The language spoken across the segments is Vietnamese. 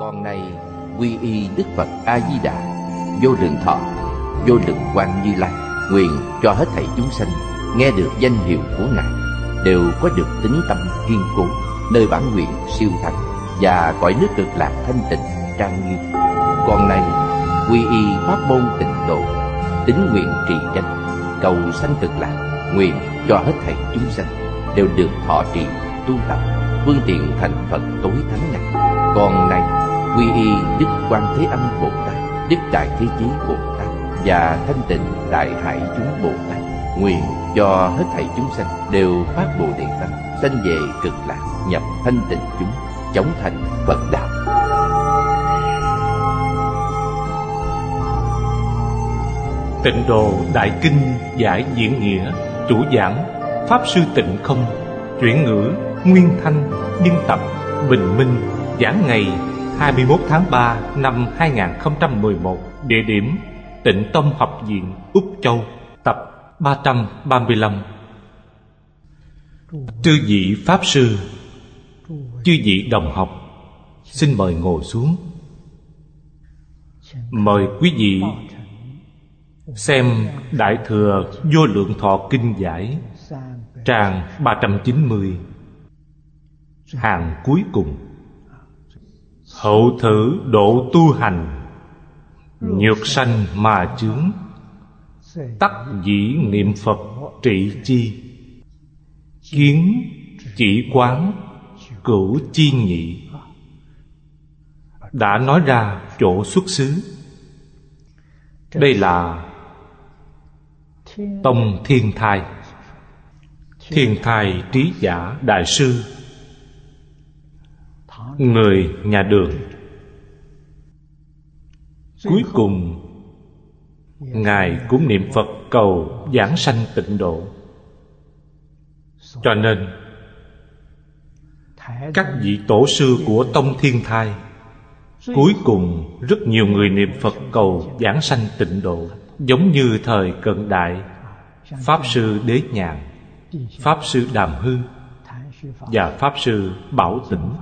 Con này, quy y Đức Phật A-di-đà, Vô lượng thọ, Vô lượng quan Như Lai, Nguyện cho hết thảy chúng sanh Nghe được danh hiệu của Ngài, Đều có được tính tâm kiên cố, Nơi bản nguyện siêu thắng Và cõi nước cực lạc thanh tịnh, trang nghiêm. Con này, quy y pháp môn tịnh độ, Tính nguyện trì danh, Cầu sanh cực lạc, Nguyện cho hết thảy chúng sanh Đều được thọ trì tu tập, Phương tiện thành Phật tối thắng này Con này quy y Đức Quan Thế Âm Bồ Tát, Đức Đại Thế Chí Bồ Tát Và Thanh Tịnh Đại Hải Chúng Bồ Tát, Nguyện cho hết thảy chúng sanh Đều phát Bồ Đề Tâm, Sanh về cực lạc, nhập thanh tịnh chúng Chống thành Phật Đạo. Tịnh độ Đại Kinh Giải Diễn Nghĩa, Chủ giảng, Pháp Sư Tịnh Không, Chuyển ngữ, Nguyên Thanh Biên tập, Bình Minh, Giảng ngày 21 tháng 3 năm 2011 Địa điểm Tịnh Tông Học viện, Úc Châu, Tập 335 Chư vị Pháp Sư, Chư vị đồng học, Xin mời ngồi xuống. Mời quý vị Xem Đại Thừa Vô Lượng Thọ Kinh Giải, Trang 390 Hàng cuối cùng. Hậu thử độ tu hành, Nhược sanh mà chướng, Tắc dĩ niệm Phật trị chi, Kiến chỉ quán Cửu chi nhị. Đã nói ra chỗ xuất xứ. Đây là Tông Thiên Thai. Thiên Thai Trí Giả Đại Sư Người nhà đường. Cuối cùng, Ngài cũng niệm Phật cầu giảng sanh tịnh độ. Cho nên, Các vị tổ sư của Tông Thiên Thai, Cuối cùng rất nhiều người niệm Phật cầu giảng sanh tịnh độ, Giống như thời cận đại, Pháp Sư Đế Nhàn Pháp Sư Đàm Hư Và Pháp Sư Bảo Tĩnh.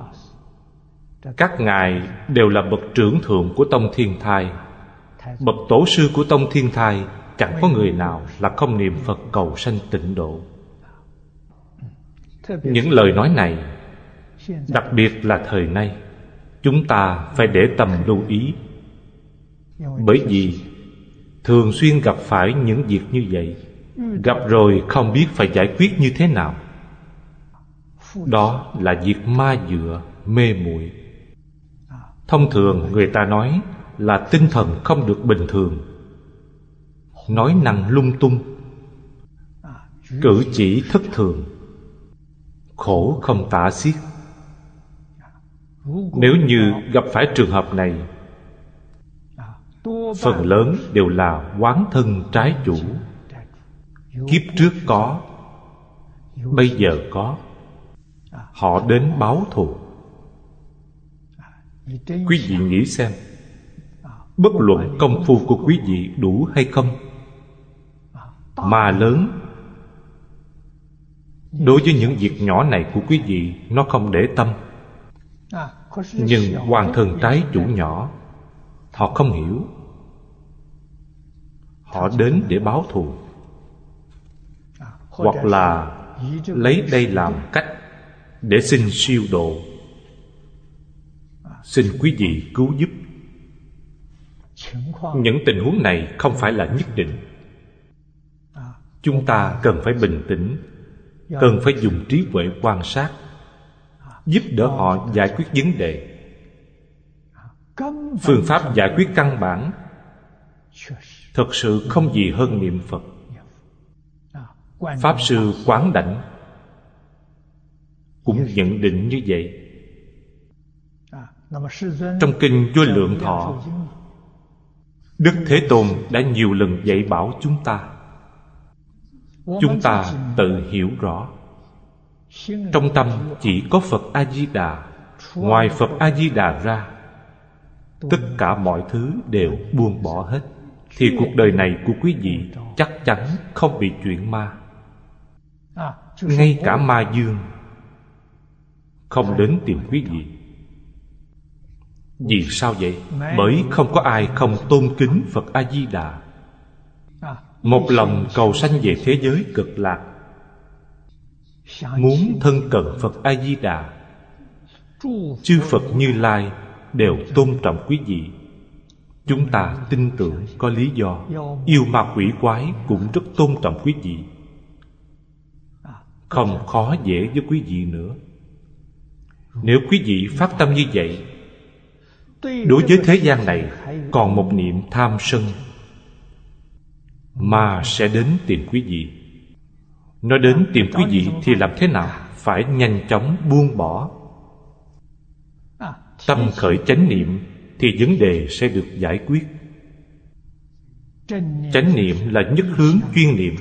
Các ngài đều là bậc trưởng thượng của Tông Thiên Thai. Bậc tổ sư của Tông Thiên Thai Chẳng có người nào là không niệm Phật cầu sanh tịnh độ. Những lời nói này Đặc biệt là thời nay Chúng ta phải để tâm lưu ý. Bởi vì Thường xuyên gặp phải những việc như vậy Gặp rồi không biết phải giải quyết như thế nào. Đó là việc ma dựa, mê muội. Thông thường người ta nói là tinh thần không được bình thường. Nói năng lung tung, Cử chỉ thất thường, Khổ không tả xiết. Nếu như gặp phải trường hợp này, Phần lớn đều là quán thân trái chủ. Kiếp trước có, Bây giờ có. Họ đến báo thù. Quý vị nghĩ xem Bất luận công phu của quý vị đủ hay không Mà lớn Đối với những việc nhỏ này của quý vị Nó không để tâm. Nhưng hoàng thân trái chủ nhỏ Họ không hiểu. Họ đến để báo thù Hoặc là Lấy đây làm cách Để xin siêu độ Xin quý vị cứu giúp. Những tình huống này không phải là nhất định. Chúng ta cần phải bình tĩnh, Cần phải dùng trí huệ quan sát, Giúp đỡ họ giải quyết vấn đề. Phương pháp giải quyết căn bản Thật sự không gì hơn niệm Phật. Pháp Sư Quán Đảnh Cũng nhận định như vậy. Trong Kinh Vô Lượng Thọ Đức Thế Tôn đã nhiều lần dạy bảo chúng ta. Chúng ta tự hiểu rõ. Trong tâm chỉ có Phật A-di-đà. Ngoài Phật A-di-đà ra Tất cả mọi thứ đều buông bỏ hết. Thì cuộc đời này của quý vị Chắc chắn không bị chuyển ma. Ngay cả ma dương Không đến tìm quý vị vì sao vậy? Bởi không có ai không tôn kính Phật A-di-đà. Một lòng cầu sanh về thế giới cực lạc. Muốn thân cận Phật A-di-đà. Chư Phật Như Lai đều tôn trọng quý vị. Chúng ta tin tưởng có lý do. Yêu ma quỷ quái cũng rất tôn trọng quý vị. Không khó dễ với quý vị nữa. Nếu quý vị phát tâm như vậy Đối với thế gian này, Còn một niệm tham sân. Mà sẽ đến tìm quý vị. Nó đến tìm quý vị thì làm thế nào? Phải nhanh chóng buông bỏ. Tâm khởi chánh niệm Thì vấn đề sẽ được giải quyết. Chánh niệm là nhất hướng chuyên niệm.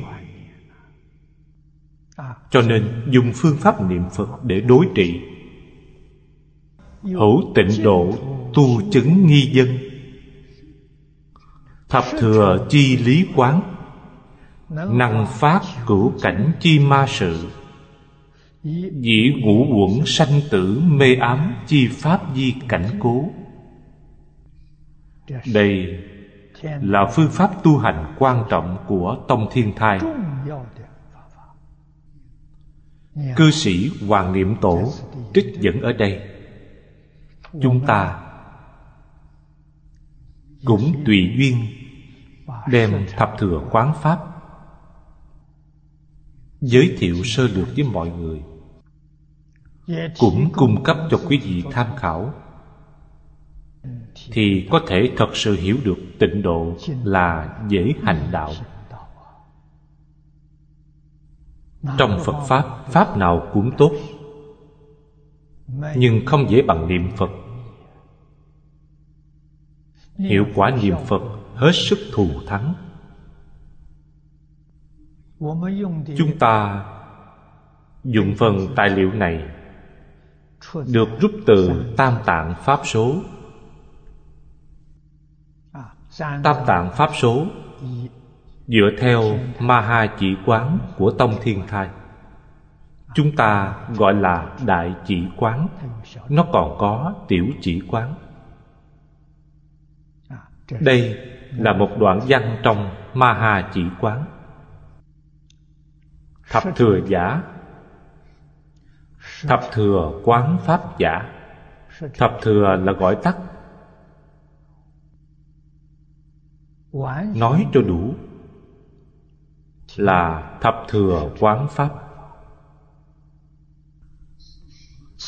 Cho nên dùng phương pháp niệm Phật để đối trị. Hữu tịnh độ tu chứng nghi dân. Thập thừa chi lý quán. Năng phát cửu cảnh chi ma sự. Dĩ ngũ quẩn sanh tử mê ám chi pháp di cảnh cố. Đây là phương pháp tu hành quan trọng của Tông Thiên Thai. Cư sĩ Hoàng Niệm Tổ trích dẫn ở đây. Chúng ta. Cũng tùy duyên, đem thập thừa quán pháp, giới thiệu sơ lược với mọi người. Cũng cung cấp cho quý vị tham khảo, thì có thể thật sự hiểu được tịnh độ là dễ hành đạo. Trong phật pháp pháp nào cũng tốt, nhưng không dễ bằng niệm phật hiệu quả niệm phật, hết sức thù thắng. Chúng ta dùng phần tài liệu này được rút từ tam tạng pháp số. Tam tạng pháp số dựa theo ma ha chỉ quán của tông thiên thai. Chúng ta gọi là đại chỉ quán. Nó còn có tiểu chỉ quán đây là một đoạn văn trong ma ha chỉ quán. Thập thừa giả. thập thừa quán pháp giả. thập thừa là gọi tắt. Nói cho đủ là thập thừa quán pháp.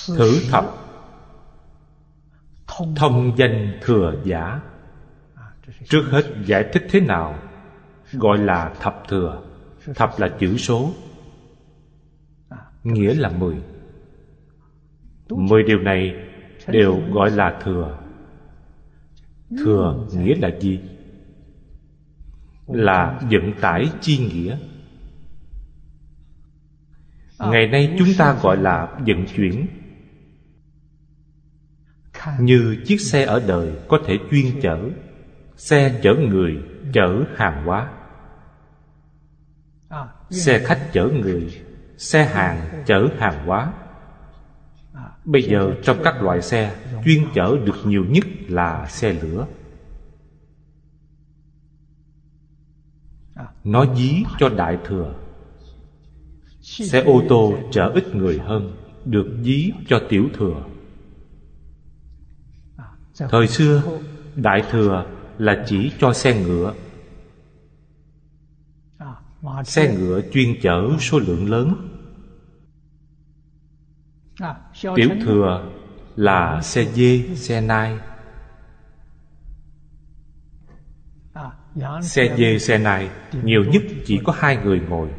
Thử thập. thông danh thừa giả trước hết giải thích thế nào gọi là thập thừa? Thập là chữ số. Nghĩa là mười. Mười điều này đều gọi là thừa. Thừa nghĩa là gì? Là vận tải chi nghĩa. Ngày nay chúng ta gọi là vận chuyển. Như chiếc xe ở đời có thể chuyên chở xe chở người chở hàng hóa. Xe khách chở người xe hàng chở hàng hóa. Bây giờ trong các loại xe chuyên chở được nhiều nhất là xe lửa. Nó dí cho đại thừa. Xe ô tô chở ít người hơn được dí cho tiểu thừa. Thời xưa đại thừa là chỉ cho xe ngựa. Xe ngựa chuyên chở số lượng lớn. Tiểu thừa là xe dê, xe nai. Xe dê, xe nai, nhiều nhất chỉ có hai người ngồi.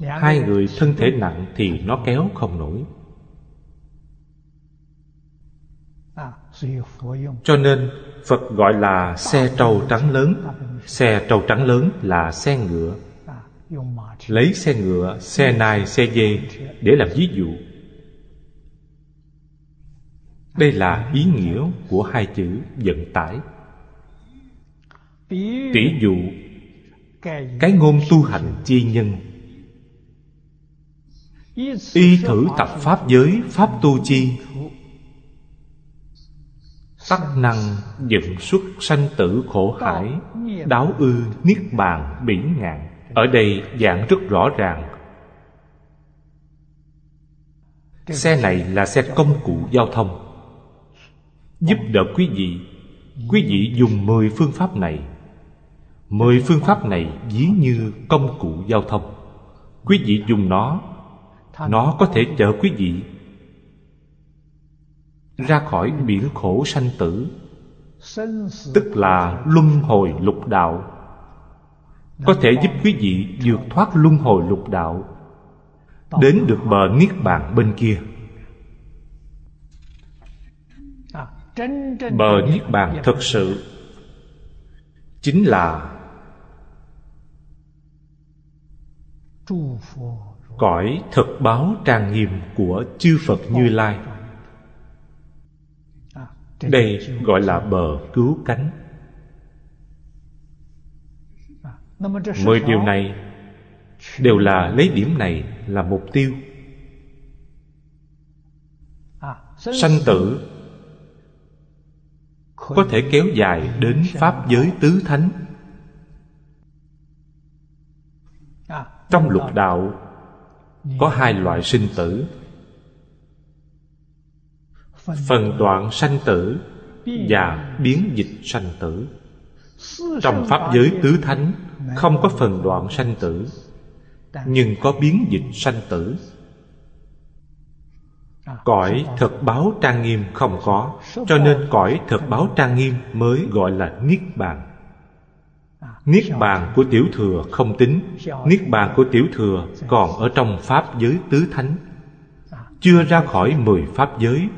Hai người thân thể nặng thì nó kéo không nổi. Cho nên phật gọi là xe trâu trắng lớn. Xe trâu trắng lớn là xe ngựa. Lấy xe ngựa, xe nai, xe dê để làm ví dụ. Đây là ý nghĩa của hai chữ vận tải. Tỷ dụ, cái ngôn tu hành chi nhân. Y thử tập pháp giới, pháp tu chi tắc năng dựng xuất sanh tử khổ hải, đáo ư niết bàn bỉ ngạn. Ở đây giảng rất rõ ràng. Xe này là xe công cụ giao thông. Giúp đỡ quý vị. Quý vị dùng 10 phương pháp này. 10 phương pháp này ví như công cụ giao thông. Quý vị dùng nó. Nó có thể chở quý vị ra khỏi biển khổ sanh tử tức là luân hồi lục đạo. Có thể giúp quý vị vượt thoát luân hồi lục đạo đến được bờ niết bàn bên kia. Bờ niết bàn thực sự chính là cõi thực báo trang nghiêm của chư phật như lai đây gọi là bờ cứu cánh. Mười điều này đều là lấy điểm này là mục tiêu. Sanh tử có thể kéo dài đến pháp giới tứ thánh. Trong lục đạo có hai loại sinh tử phần đoạn sanh tử và biến dịch sanh tử. Trong pháp giới tứ thánh không có phần đoạn sanh tử nhưng có biến dịch sanh tử. Cõi thật báo trang nghiêm không có cho nên cõi thật báo trang nghiêm mới gọi là niết bàn. Niết bàn của tiểu thừa không tính. Niết bàn của tiểu thừa còn ở trong pháp giới tứ thánh. Chưa ra khỏi mười pháp giới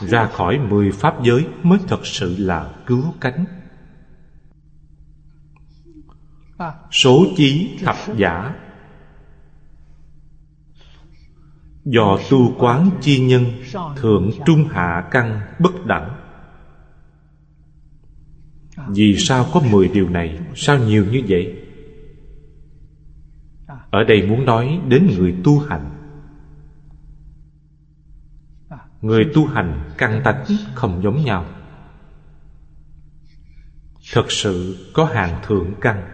ra khỏi mười pháp giới mới thật sự là cứu cánh. Số chí thập giả. Do tu quán chi nhân thượng trung hạ căn bất đẳng. Vì sao có mười điều này? Sao nhiều như vậy? Ở đây muốn nói đến người tu hành. Người tu hành căn tánh không giống nhau. Thật sự có hàng thượng căn,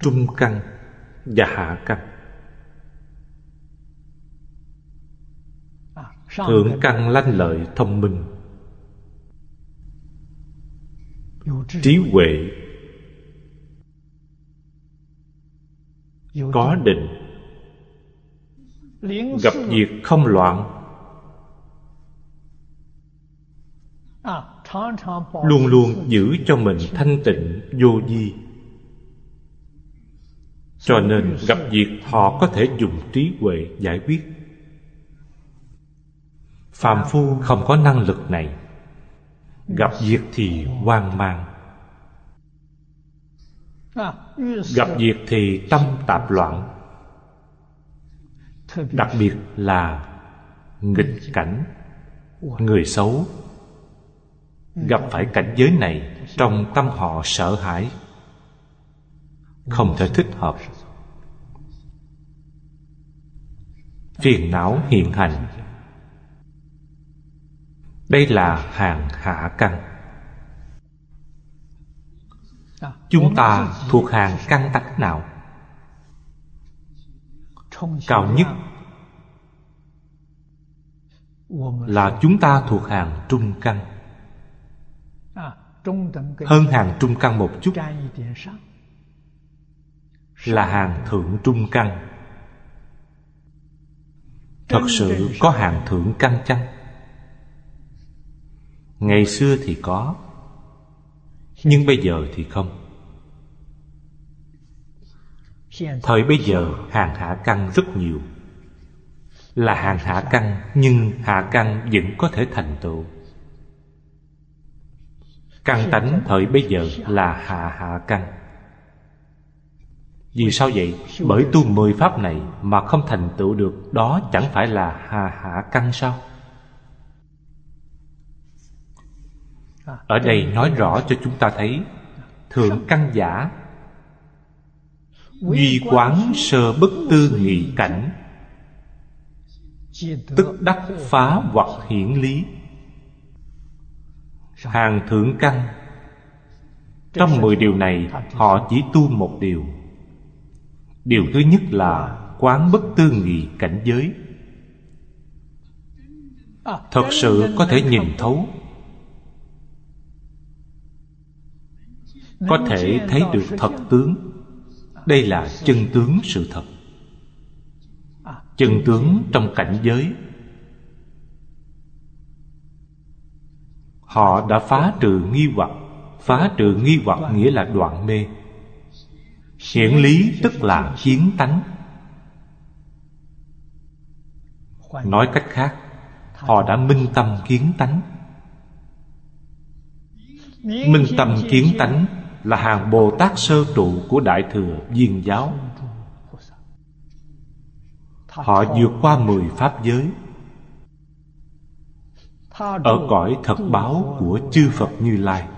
trung căn và hạ căn. Thượng căn lanh lợi thông minh. Trí huệ có định. Gặp việc không loạn. Luôn luôn giữ cho mình thanh tịnh vô vi. Cho nên gặp việc họ có thể dùng trí huệ giải quyết. Phàm phu không có năng lực này. Gặp việc thì hoang mang. Gặp việc thì tâm tạp loạn. Đặc biệt là nghịch cảnh. Người xấu gặp phải cảnh giới này, trong tâm họ sợ hãi. Không thể thích hợp. Phiền não hiện hành. Đây là hàng hạ căn. Chúng ta thuộc hàng căn tắc nào? Cao nhất là chúng ta thuộc hàng trung căn hơn hàng trung căn một chút. Là hàng thượng trung căn. Thật sự có hàng thượng căn chăng? Ngày xưa thì có nhưng bây giờ thì không. Thời bây giờ hàng hạ căn rất nhiều. Là hàng hạ căn nhưng hạ căn vẫn có thể thành tựu căn tánh thời bây giờ là hạ hạ căn vì sao vậy? Bởi tu mười pháp này mà không thành tựu được Đó chẳng phải là hạ hạ căn sao? Ở đây nói rõ cho chúng ta thấy Thượng căn giả Duy quán sơ bất tư nghị cảnh Tức đắc phá hoặc hiển lý Hàng thượng căn. Trong mười điều này, Họ chỉ tu một điều. Điều thứ nhất là Quán bất tư nghị cảnh giới. Thật sự có thể nhìn thấu. Có thể thấy được thật tướng. Đây là chân tướng sự thật. Chân tướng trong cảnh giới. Họ đã phá trừ nghi hoặc. Phá trừ nghi hoặc nghĩa là đoạn mê. Hiển lý tức là kiến tánh. Nói cách khác, Họ đã minh tâm kiến tánh. Minh tâm kiến tánh Là hàng Bồ Tát sơ trụ của Đại Thừa Viên Giáo. Họ vượt qua mười pháp giới. Ở cõi thật báo của chư Phật Như Lai.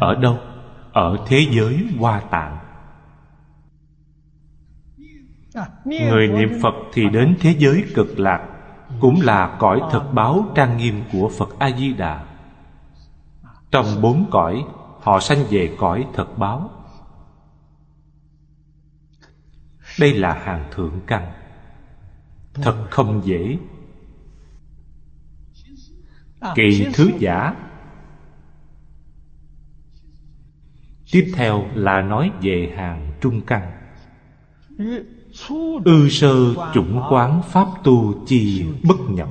Ở đâu? Ở thế giới Hoa Tạng. Người niệm Phật thì đến thế giới cực lạc Cũng là cõi thật báo trang nghiêm của Phật A-di-đà. Trong bốn cõi Họ sanh về cõi thật báo. Đây là hàng thượng căn Thật không dễ. Kỳ thứ giả. Tiếp theo là nói về hàng trung căn. Ư sơ chủng quán pháp tu chi bất nhập.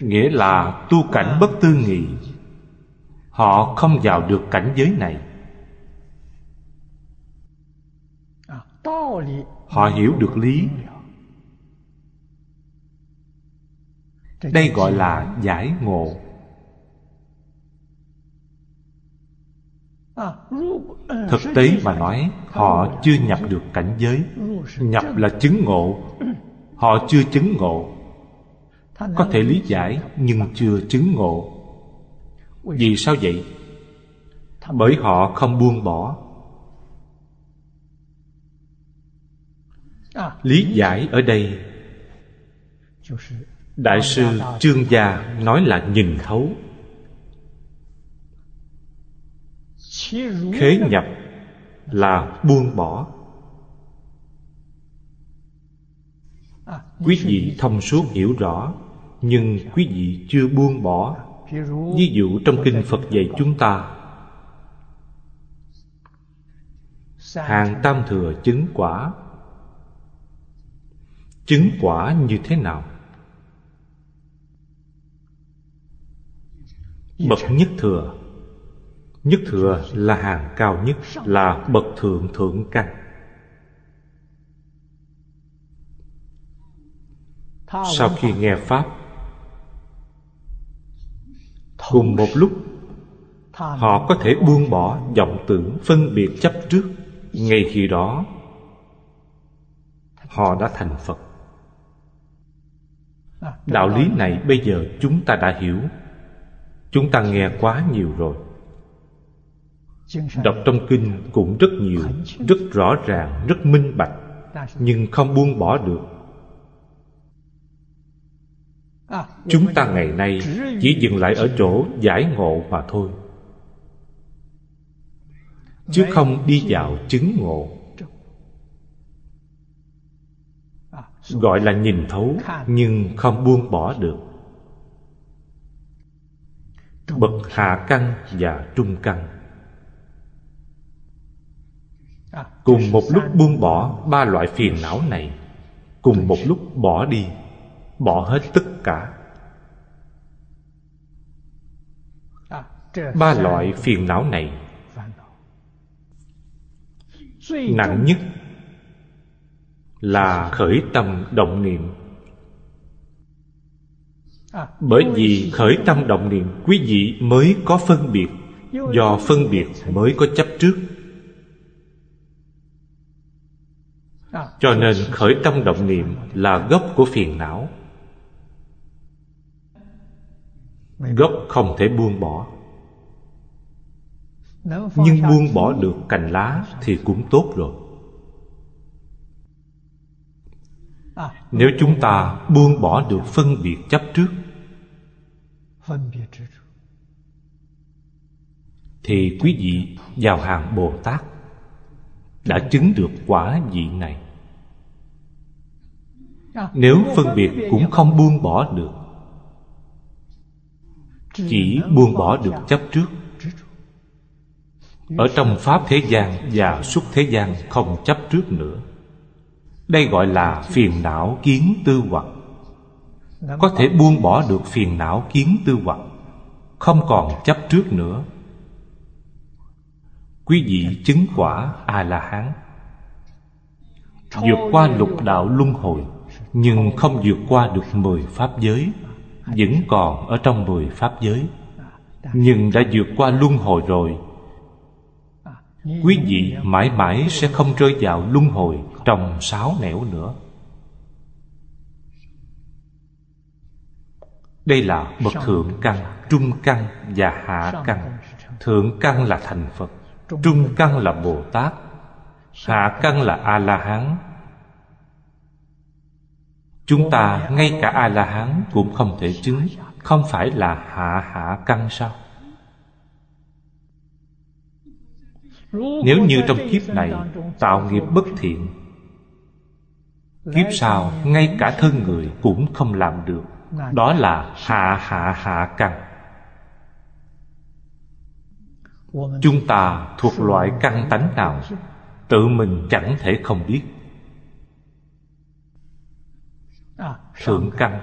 Nghĩa là tu cảnh bất tư nghị. Họ không vào được cảnh giới này. Họ hiểu được lý. Đây gọi là giải ngộ. Thực tế mà nói, Họ chưa nhập được cảnh giới. Nhập là chứng ngộ. Họ chưa chứng ngộ. Có thể lý giải, Nhưng chưa chứng ngộ. Vì sao vậy? Bởi họ không buông bỏ. Lý giải ở đây. Đại sư Trương Gia nói là nhìn thấu. Khế nhập là buông bỏ. Quý vị thông suốt hiểu rõ, nhưng quý vị chưa buông bỏ. Ví dụ trong kinh phật dạy chúng ta, hàng tam thừa chứng quả chứng quả như thế nào? Bậc nhất thừa. Nhất thừa là hàng cao nhất, Là bậc thượng thượng căn. Sau khi nghe Pháp, Cùng một lúc, Họ có thể buông bỏ vọng tưởng phân biệt chấp trước. Ngay khi đó, Họ đã thành Phật. Đạo lý này bây giờ chúng ta đã hiểu. Chúng ta nghe quá nhiều rồi. Đọc trong kinh cũng rất nhiều Rất rõ ràng, rất minh bạch Nhưng không buông bỏ được. Chúng ta ngày nay chỉ dừng lại ở chỗ giải ngộ mà thôi. Chứ không đi vào chứng ngộ Gọi là nhìn thấu, Nhưng không buông bỏ được. Bậc hạ căn và trung căn. Cùng một lúc buông bỏ ba loại phiền não này, cùng một lúc bỏ đi, bỏ hết tất cả. Ba loại phiền não này, nặng nhất là khởi tâm động niệm. Bởi vì khởi tâm động niệm quý vị mới có phân biệt. Do phân biệt mới có chấp trước. Cho nên khởi tâm động niệm là gốc của phiền não. Gốc không thể buông bỏ. Nhưng buông bỏ được cành lá thì cũng tốt rồi nếu chúng ta buông bỏ được phân biệt chấp trước thì quý vị vào hàng bồ tát đã chứng được quả vị này. Nếu phân biệt cũng không buông bỏ được chỉ buông bỏ được chấp trước. Ở trong pháp thế gian và xuất thế gian không chấp trước nữa đây gọi là phiền não kiến tư hoặc. Có thể buông bỏ được phiền não kiến tư hoặc. Không còn chấp trước nữa. Quý vị chứng quả a la hán vượt qua lục đạo luân hồi, nhưng không vượt qua được mười pháp giới, vẫn còn ở trong mười pháp giới. Nhưng đã vượt qua luân hồi rồi quý vị mãi mãi sẽ không rơi vào luân hồi trong sáu nẻo nữa. Đây là bậc thượng căn, trung căn và hạ căn. Thượng căn là thành phật, trung căn là bồ tát, hạ căn là a la hán chúng ta, ngay cả a la hán cũng không thể chứng, không phải là hạ hạ căn sao? Nếu như trong kiếp này tạo nghiệp bất thiện kiếp sau ngay cả thân người cũng không làm được. Đó là hạ hạ hạ căn. Chúng ta thuộc loại căn tánh nào? Tự mình chẳng thể không biết. Thượng căn.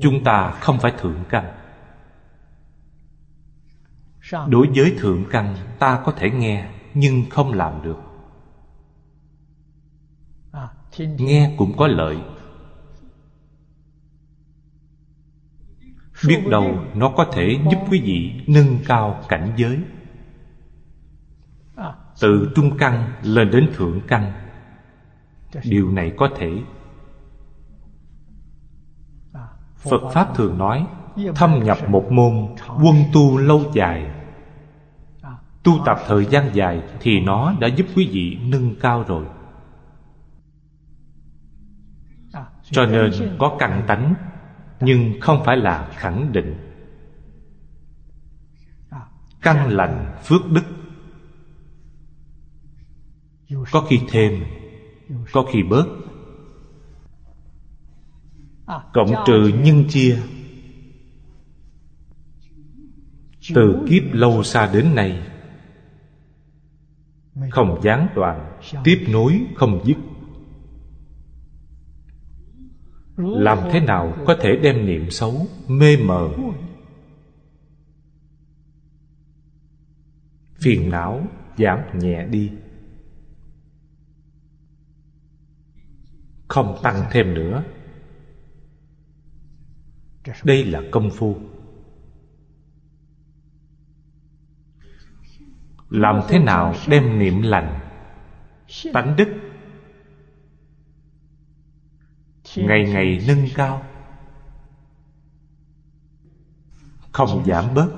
Chúng ta không phải thượng căn đối với thượng căn ta có thể nghe nhưng không làm được. Nghe cũng có lợi. Biết đâu nó có thể giúp quý vị nâng cao cảnh giới. Từ trung căn lên đến thượng căn điều này có thể. Phật pháp thường nói thâm nhập một môn, quân tu lâu dài. Tu tập thời gian dài thì nó đã giúp quý vị nâng cao rồi. Cho nên có căn tánh, nhưng không phải là khẳng định. Căn lành phước đức. Có khi thêm, có khi bớt. Cộng trừ nhân chia từ kiếp lâu xa đến nay, không gián đoạn, tiếp nối không dứt. Làm thế nào có thể đem niệm xấu, mê mờ? Phiền não giảm nhẹ đi. Không tăng thêm nữa. Đây là công phu. Làm thế nào đem niệm lành? Tánh đức ngày ngày nâng cao, không giảm bớt.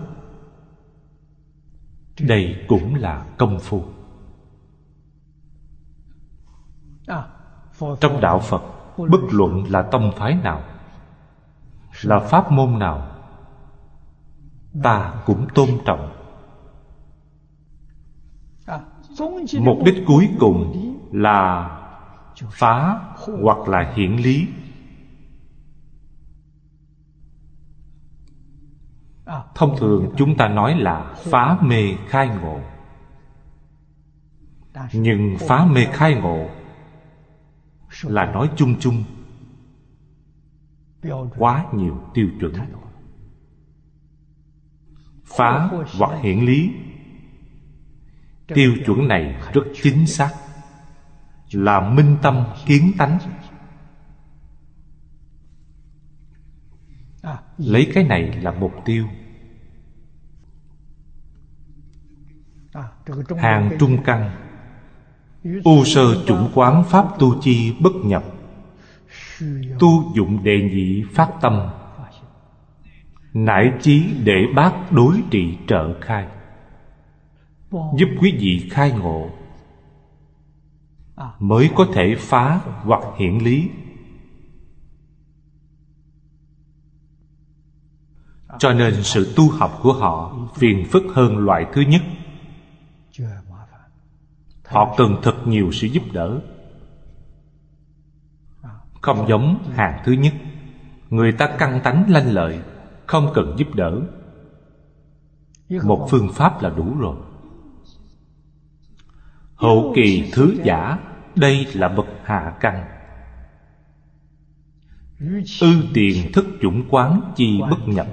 Đây cũng là công phu. Trong đạo phật, bất luận là tông phái nào, là pháp môn nào, ta cũng tôn trọng mục đích cuối cùng là phá hoặc là hiển lý. Thông thường chúng ta nói là phá mê khai ngộ. Nhưng phá mê khai ngộ là nói chung chung quá nhiều tiêu chuẩn. Phá hoặc hiển lý tiêu chuẩn này rất chính xác. Là minh tâm kiến tánh. Lấy cái này là mục tiêu. Hàng trung căn. U sơ chủng quán pháp tu chi bất nhập. Tu dụng đề nhị phát tâm. Nải chí để bác đối trị trợ khai giúp quý vị khai ngộ mới có thể phá hoặc hiển lý. Cho nên sự tu học của họ phiền phức hơn loại thứ nhất. Họ cần thật nhiều sự giúp đỡ. Không giống hàng thứ nhất. Người ta căng tánh lanh lợi, không cần giúp đỡ. Một phương pháp là đủ rồi hậu kỳ thứ giả, đây là bậc hạ căn. Ư tiền thức chủng quán chi bất nhập.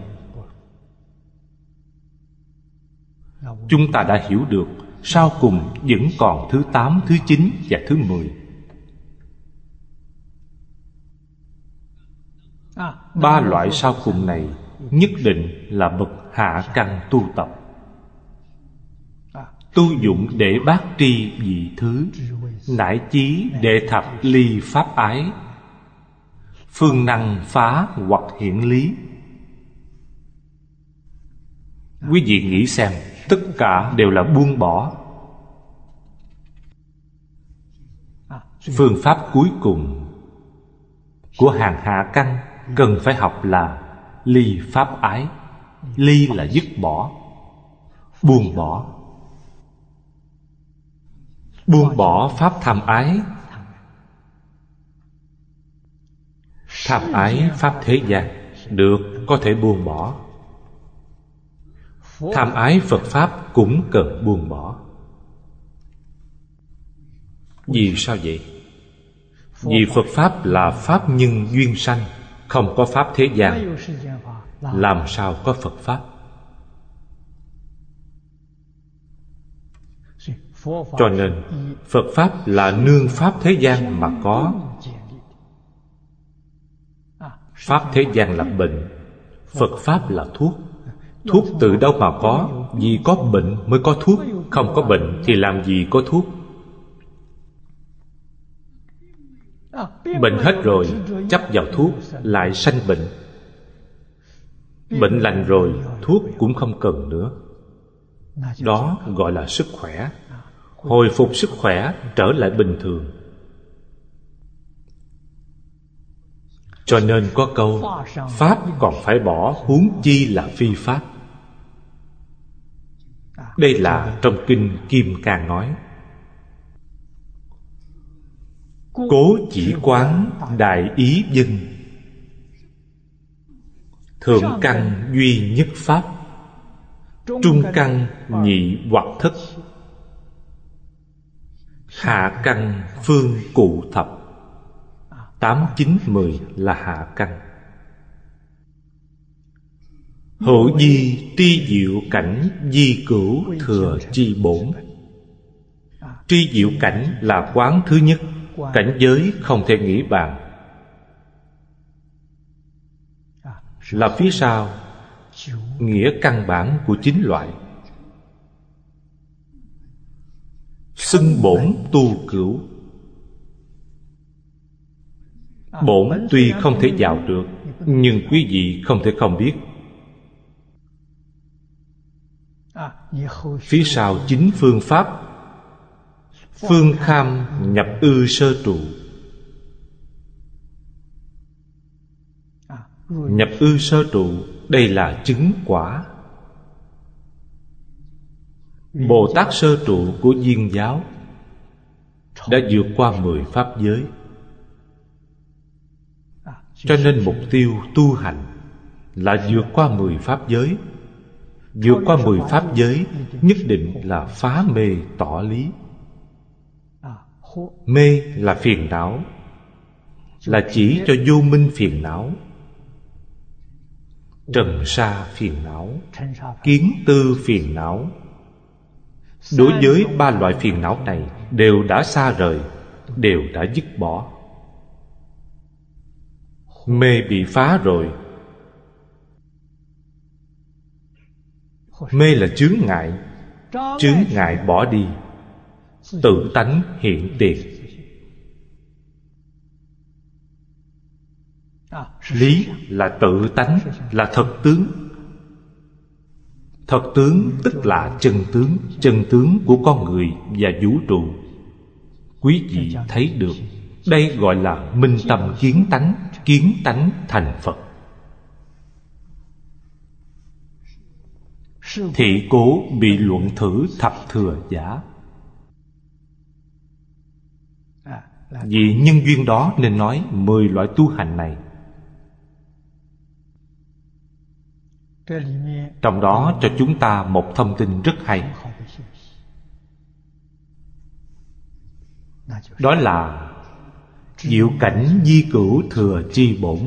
Chúng ta đã hiểu được sau cùng vẫn còn thứ tám, thứ chín và thứ mười. Ba loại sau cùng này nhất định là bậc hạ căn tu tập tu dụng để bác tri vị thứ, nải chí để thập ly pháp ái, phương năng phá hoặc hiển lý. Quý vị nghĩ xem, tất cả đều là buông bỏ. Phương pháp cuối cùng của hàng hạ căn cần phải học là ly pháp ái. Ly là dứt bỏ, buông bỏ buông bỏ pháp tham ái. Tham ái pháp thế gian được có thể buông bỏ. Tham ái phật pháp cũng cần buông bỏ. Vì sao vậy? Vì phật pháp là pháp nhân duyên sanh, không có pháp thế gian. Làm sao có phật pháp? Cho nên, phật pháp là nương pháp thế gian mà có. Pháp thế gian là bệnh, phật pháp là thuốc. Thuốc từ đâu mà có? Vì có bệnh mới có thuốc, không có bệnh thì làm gì có thuốc? Bệnh hết rồi, chấp vào thuốc lại sanh bệnh. Bệnh lành rồi, thuốc cũng không cần nữa. Đó gọi là sức khỏe hồi phục sức khỏe trở lại bình thường. Cho nên có câu, pháp còn phải bỏ huống chi là phi pháp. Đây là trong kinh kim cang nói, cố chỉ quán đại ý dân. Thượng căn duy nhất pháp, trung căn nhị hoặc thất hạ căn phương cụ thập. tám chín mười là hạ căn hữu di tri diệu cảnh di cửu thừa chi bổn. Tri diệu cảnh là quán thứ nhất, cảnh giới không thể nghĩ bàn. Là phía sau, nghĩa căn bản của chín loại. Xưng bổn tu cửu bổn tuy không thể vào được, nhưng quý vị không thể không biết. Phía sau chính phương pháp, phương kham nhập ư sơ trụ. Nhập ư sơ trụ, đây là chứng quả bồ tát sơ trụ của Duyên giáo đã vượt qua mười pháp giới. Cho nên mục tiêu tu hành là vượt qua mười pháp giới. Vượt qua mười pháp giới nhất định là phá mê tỏ lý. Mê là phiền não, là chỉ cho vô minh phiền não. Trần sa phiền não, kiến tư phiền não đối với ba loại phiền não này, đều đã xa rời, đều đã dứt bỏ. Mê bị phá rồi. Mê là chướng ngại chướng ngại bỏ đi. Tự tánh hiện tiền. Lý là tự tánh, là thật tướng thật tướng tức là chân tướng chân tướng của con người và vũ trụ. Quý vị thấy được, đây gọi là minh tâm kiến tánh kiến tánh thành phật. Thị cố bị luận thử thập thừa giả. Vì nhân duyên đó nên nói mười loại tu hành này trong đó cho chúng ta một thông tin rất hay. Đó là diệu cảnh di cửu thừa chi bổn.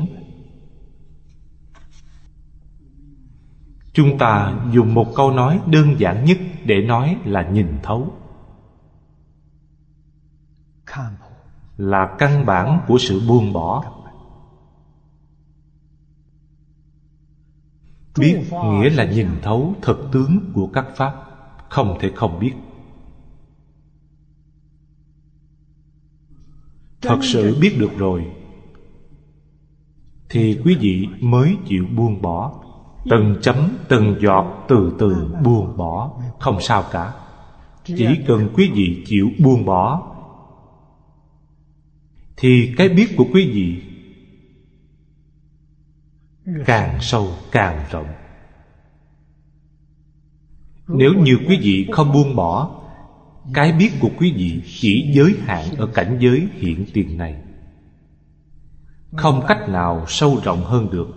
Chúng ta dùng một câu nói đơn giản nhất để nói là nhìn thấu. Là căn bản của sự buông bỏ. Biết nghĩa là nhìn thấu thực tướng của các pháp, không thể không biết. Thật sự biết được rồi, thì quý vị mới chịu buông bỏ. Từng chấm, từng giọt từ từ buông bỏ, không sao cả. Chỉ cần quý vị chịu buông bỏ, thì cái biết của quý vị càng sâu càng rộng. Nếu như quý vị không buông bỏ. cái biết của quý vị chỉ giới hạn ở cảnh giới hiện tiền này. Không cách nào sâu rộng hơn được.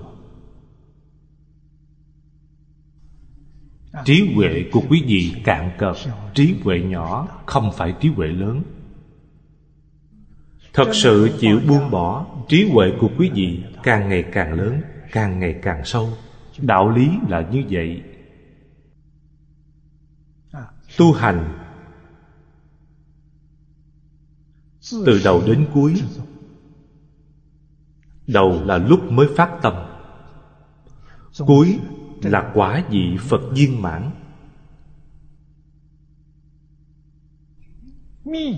Trí huệ của quý vị cạn cợt trí huệ nhỏ không phải trí huệ lớn. Thật sự chịu buông bỏ trí huệ của quý vị càng ngày càng lớn càng ngày càng sâu. Đạo lý là như vậy. Tu hành từ đầu đến cuối. Đầu là lúc mới phát tâm. Cuối là quả vị phật viên mãn.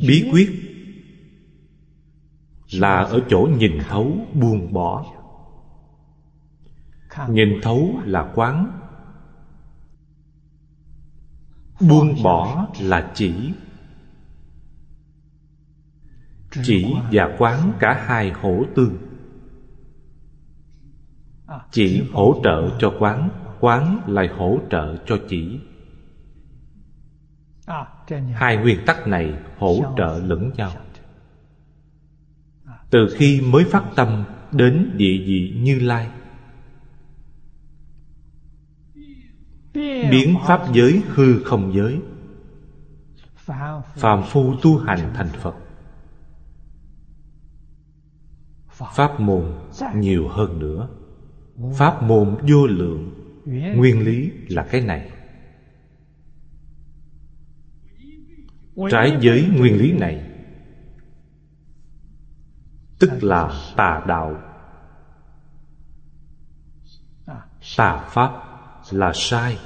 Bí quyết là ở chỗ nhìn thấu buông bỏ nhìn thấu là quán. Buông bỏ là chỉ. Chỉ và quán cả hai hỗ tương chỉ hỗ trợ cho quán quán lại hỗ trợ cho chỉ. Hai nguyên tắc này hỗ trợ lẫn nhau. từ khi mới phát tâm đến địa vị như lai biến pháp giới hư không giới. Phàm phu tu hành thành phật. Pháp môn nhiều hơn nữa. Pháp môn vô lượng. Nguyên lý là cái này. Trái với nguyên lý này, tức là tà đạo. Tà pháp là sai.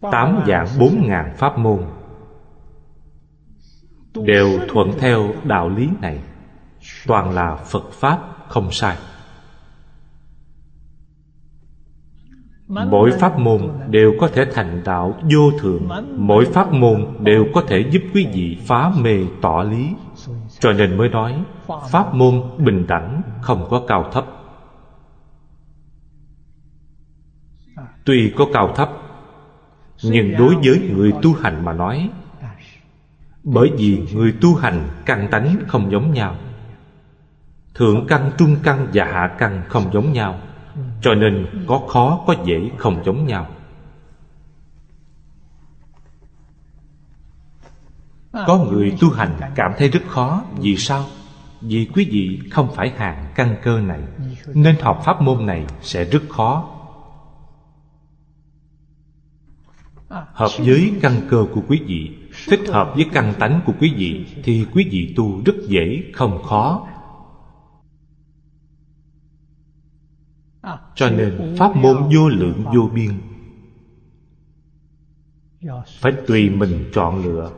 Tám dạng bốn ngàn pháp môn đều thuận theo đạo lý này. Toàn là phật pháp không sai. Mỗi pháp môn đều có thể thành đạo vô thượng mỗi pháp môn đều có thể giúp quý vị phá mê tỏ lý. Cho nên mới nói, pháp môn bình đẳng không có cao thấp. Tuy có cao thấp, nhưng đối với người tu hành mà nói, bởi vì người tu hành căn tánh không giống nhau. Thượng căn, trung căn và hạ căn không giống nhau, cho nên có khó, có dễ không giống nhau. Có người tu hành cảm thấy rất khó, vì sao? Vì quý vị không phải hàng căn cơ này, nên học pháp môn này sẽ rất khó. Hợp với căn cơ của quý vị, thích hợp với căn tánh của quý vị thì quý vị tu rất dễ, không khó. Cho nên pháp môn vô lượng vô biên phải tùy mình chọn lựa.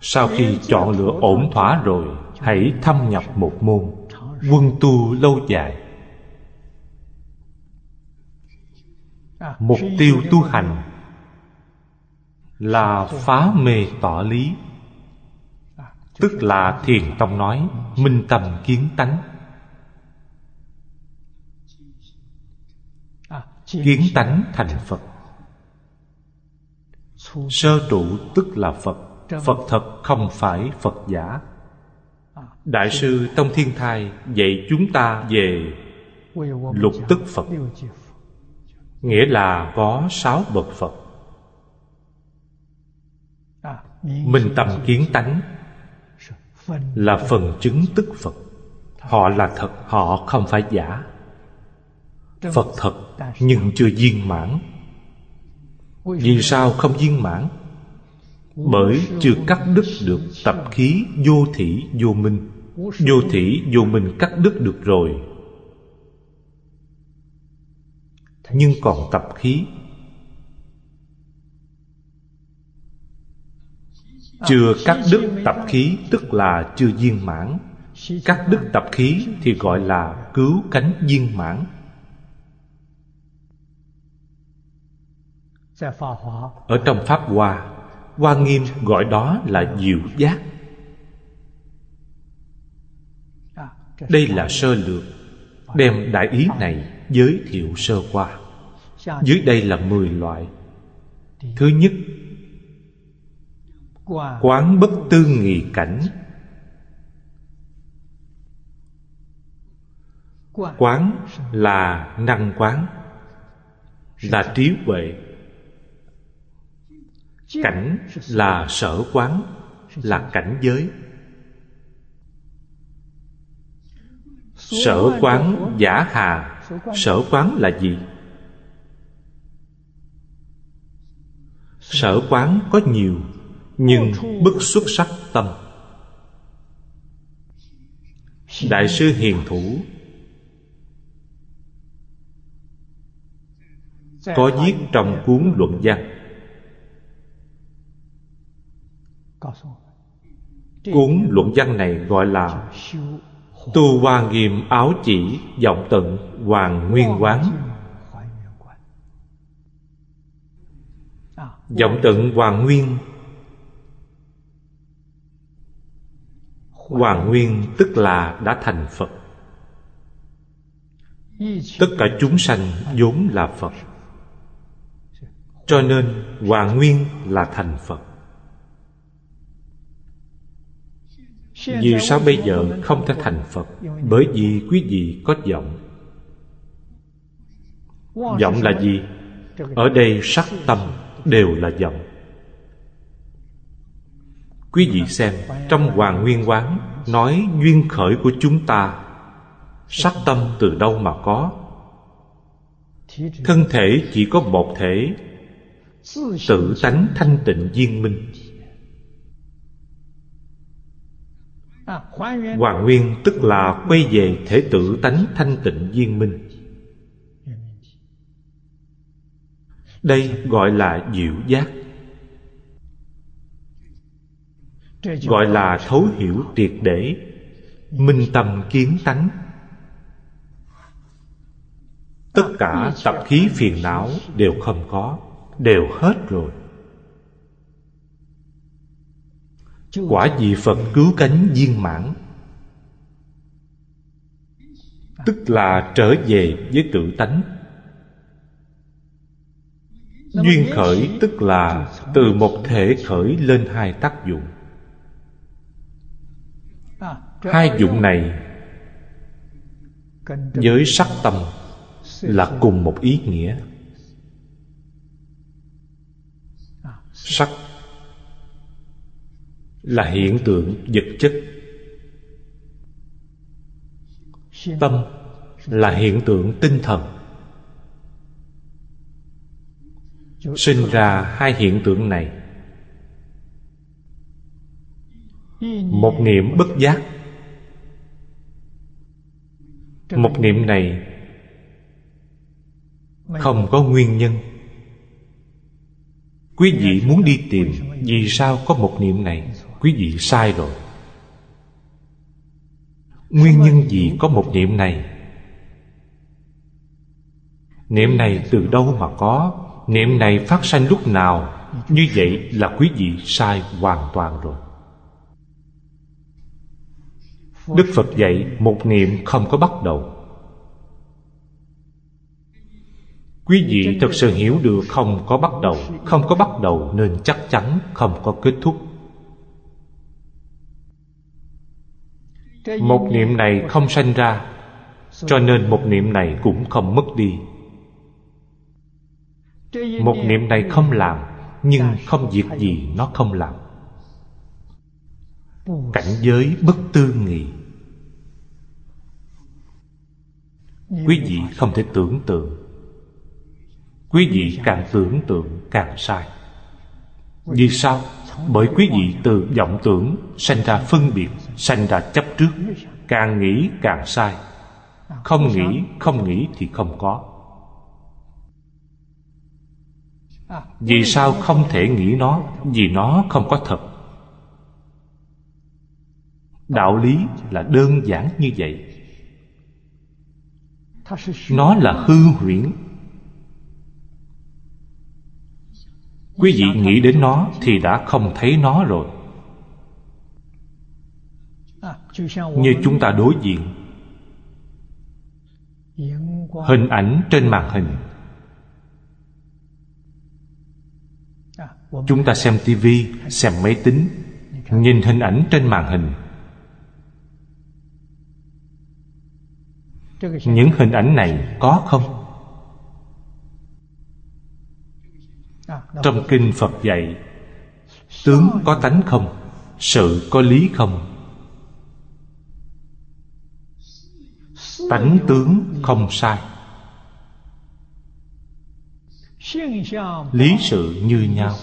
Sau khi chọn lựa ổn thỏa rồi, hãy thâm nhập một môn, quân tu lâu dài. Mục tiêu tu hành là phá mê tỏ lý. Tức là thiền tông nói minh tâm kiến tánh. Kiến tánh thành phật. Sơ trụ tức là phật. Phật thật không phải phật giả. Đại sư tông thiên thai dạy chúng ta về lục tức phật nghĩa là có sáu bậc phật. Minh tâm kiến tánh là phần chứng tức phật. Họ là thật họ không phải giả. Phật thật nhưng chưa viên mãn. Vì sao không? viên mãn? Bởi chưa cắt đứt được tập khí vô thỉ vô minh. Vô thỉ vô minh cắt đứt được rồi nhưng còn tập khí. Chưa cắt đứt tập khí, tức là chưa viên mãn. Cắt đứt tập khí thì gọi là cứu cánh viên mãn. Ở trong pháp hoa hoa nghiêm gọi đó là diệu giác. Đây là sơ lược, đem đại ý này giới thiệu sơ qua dưới đây là mười loại. Thứ nhất, quán bất tư nghị cảnh. Quán là năng quán. Là trí huệ. Cảnh là sở quán, là cảnh giới. Sở quán giả hà. Sở quán là gì? Sở quán có nhiều, nhưng bất xuất sắc tâm. Đại sư hiền thủ, có viết trong cuốn luận văn. Cuốn luận văn này gọi là tu hoa nghiêm áo chỉ vọng tận hoàng nguyên quán. Vọng tận hoàng nguyên. Hoàng Nguyên tức là đã thành Phật. Tất cả chúng sanh vốn là Phật. Cho nên Hoàng Nguyên là thành Phật. Vì sao bây giờ không thể thành Phật? Bởi vì quý vị có vọng. Vọng là gì? Ở đây sắc tâm đều là vọng Quý vị xem, Trong Hoàng Nguyên Quán, Nói duyên khởi của chúng ta, Sắc tâm từ đâu mà có? Thân thể chỉ có một thể, Tự tánh thanh tịnh viên minh. Hoàng Nguyên tức là quay về thể tự tánh thanh tịnh viên minh. Đây gọi là diệu giác. Gọi là thấu hiểu triệt để. Minh tâm kiến tánh. Tất cả tập khí phiền não đều không có, đều hết rồi. Quả vị phật cứu cánh viên mãn. Tức là trở về với tự tánh duyên khởi tức là từ một thể khởi lên hai tác dụng. Hai dụng này với sắc tâm là cùng một ý nghĩa. Sắc là hiện tượng vật chất. Tâm là hiện tượng tinh thần sinh ra hai hiện tượng này. Một niệm bất giác. Một niệm này không có nguyên nhân. Quý vị muốn đi tìm vì sao có một niệm này quý vị sai rồi. Nguyên nhân gì có một niệm này. Niệm này từ đâu mà có niệm này phát sanh lúc nào? Như vậy là quý vị sai hoàn toàn rồi. Đức Phật dạy một niệm không có bắt đầu. Quý vị thật sự hiểu được không có bắt đầu, Không có bắt đầu nên chắc chắn không có kết thúc. Một niệm này không sanh ra, Cho nên một niệm này cũng không mất đi. Một niệm này không làm Nhưng không việc gì nó không làm. Cảnh giới bất tư nghị. Quý vị không thể tưởng tượng. Quý vị càng tưởng tượng càng sai. Vì sao? Bởi quý vị từ vọng tưởng Sanh ra phân biệt Sanh ra chấp trước. Càng nghĩ càng sai. Không nghĩ, không nghĩ thì không có Vì sao không thể nghĩ nó? Vì nó không có thật. Đạo lý là đơn giản như vậy. Nó là hư huyễn. Quý vị nghĩ đến nó Thì đã không thấy nó rồi. Như chúng ta đối diện. Hình ảnh trên màn hình. Chúng ta xem tivi, xem máy tính Nhìn hình ảnh trên màn hình. Những hình ảnh này có không? Trong kinh Phật dạy Tướng có tánh không? Sự có lý không? Tánh tướng không sai. Lý sự như nhau.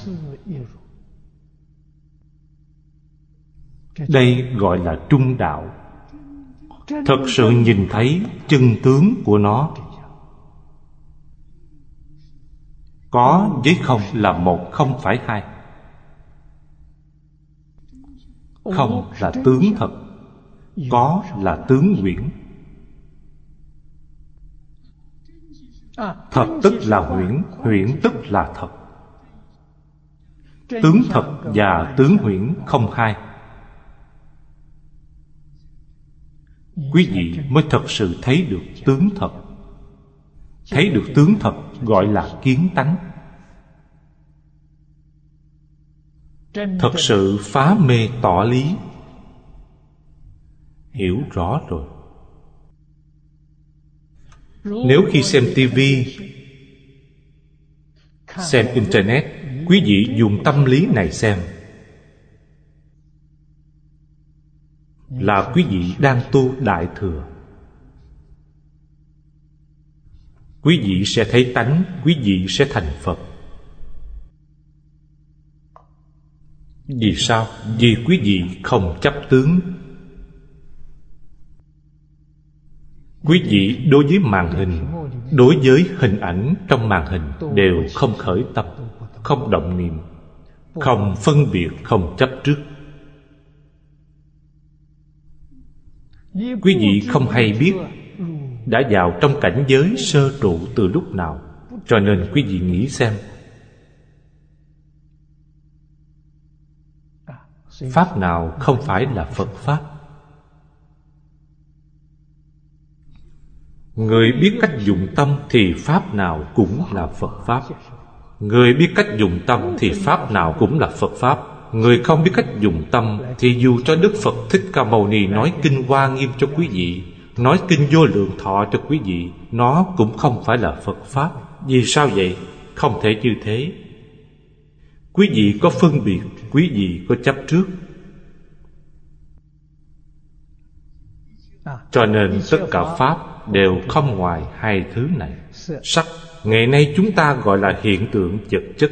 Đây gọi là trung đạo. Thật sự nhìn thấy chân tướng của nó. Có với không là một, không phải hai. Không là tướng thật. Có là tướng quyển Thật tức là huyễn Huyễn tức là thật. Tướng thật và tướng huyễn không hai Quý vị mới thật sự thấy được tướng thật. Thấy được tướng thật gọi là kiến tánh. Thật sự phá mê tỏ lý. Hiểu rõ rồi. Nếu khi xem tivi Xem Internet, Quý vị dùng tâm lý này xem. Là quý vị đang tu Đại Thừa. Quý vị sẽ thấy tánh, quý vị sẽ thành phật. Vì sao? Vì quý vị không chấp tướng. Quý vị đối với màn hình, đối với hình ảnh trong màn hình đều không khởi tâm, không động niệm, không phân biệt, không chấp trước. Quý vị không hay biết đã vào trong cảnh giới sơ trụ từ lúc nào, cho nên quý vị nghĩ xem. Pháp nào không phải là phật pháp? Người biết cách dùng tâm thì pháp nào cũng là phật pháp. Người biết cách dùng tâm thì pháp nào cũng là phật pháp. Người không biết cách dùng tâm thì dù cho đức phật thích ca mâu ni nói kinh hoa nghiêm cho quý vị, Nói kinh vô lượng thọ cho quý vị, Nó cũng không phải là Phật Pháp. Vì sao vậy? Không thể như thế. Quý vị có phân biệt, Quý vị có chấp trước. Cho nên tất cả Pháp đều không ngoài hai thứ này. Sắc Ngày nay chúng ta gọi là hiện tượng vật chất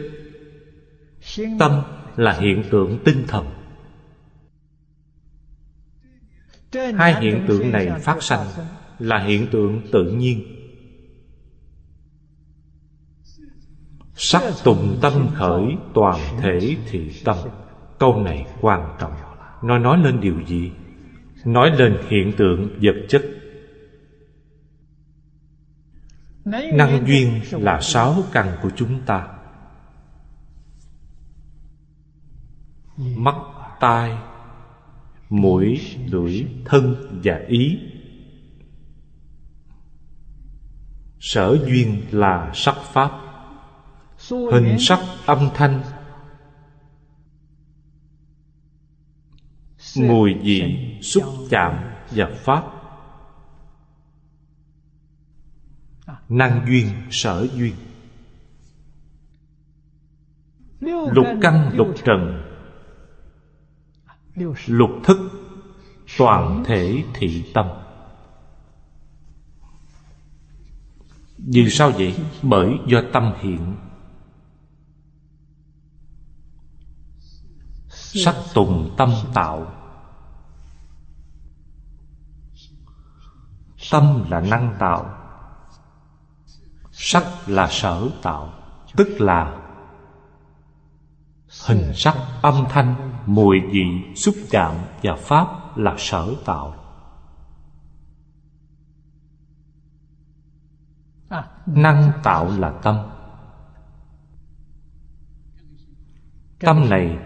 Tâm là hiện tượng tinh thần. Hai hiện tượng này phát sanh là hiện tượng tự nhiên. Sắc tùng tâm khởi toàn thể thị tâm. Câu này quan trọng. Nó nói lên điều gì? Nói lên hiện tượng vật chất năng duyên là sáu căn của chúng ta. Mắt, tai, mũi, lưỡi, thân và ý. Sở duyên là sắc pháp. Hình sắc âm thanh. Mùi vị xúc chạm và pháp. Năng duyên sở duyên. Lục căn lục trần. Lục thức toàn thể thị tâm. Vì sao vậy? Bởi do tâm hiện. Sắc tùng tâm tạo. Tâm là năng tạo sắc là sở tạo, tức là hình sắc âm thanh, mùi vị, xúc chạm và pháp là sở tạo. Năng tạo là tâm. Tâm này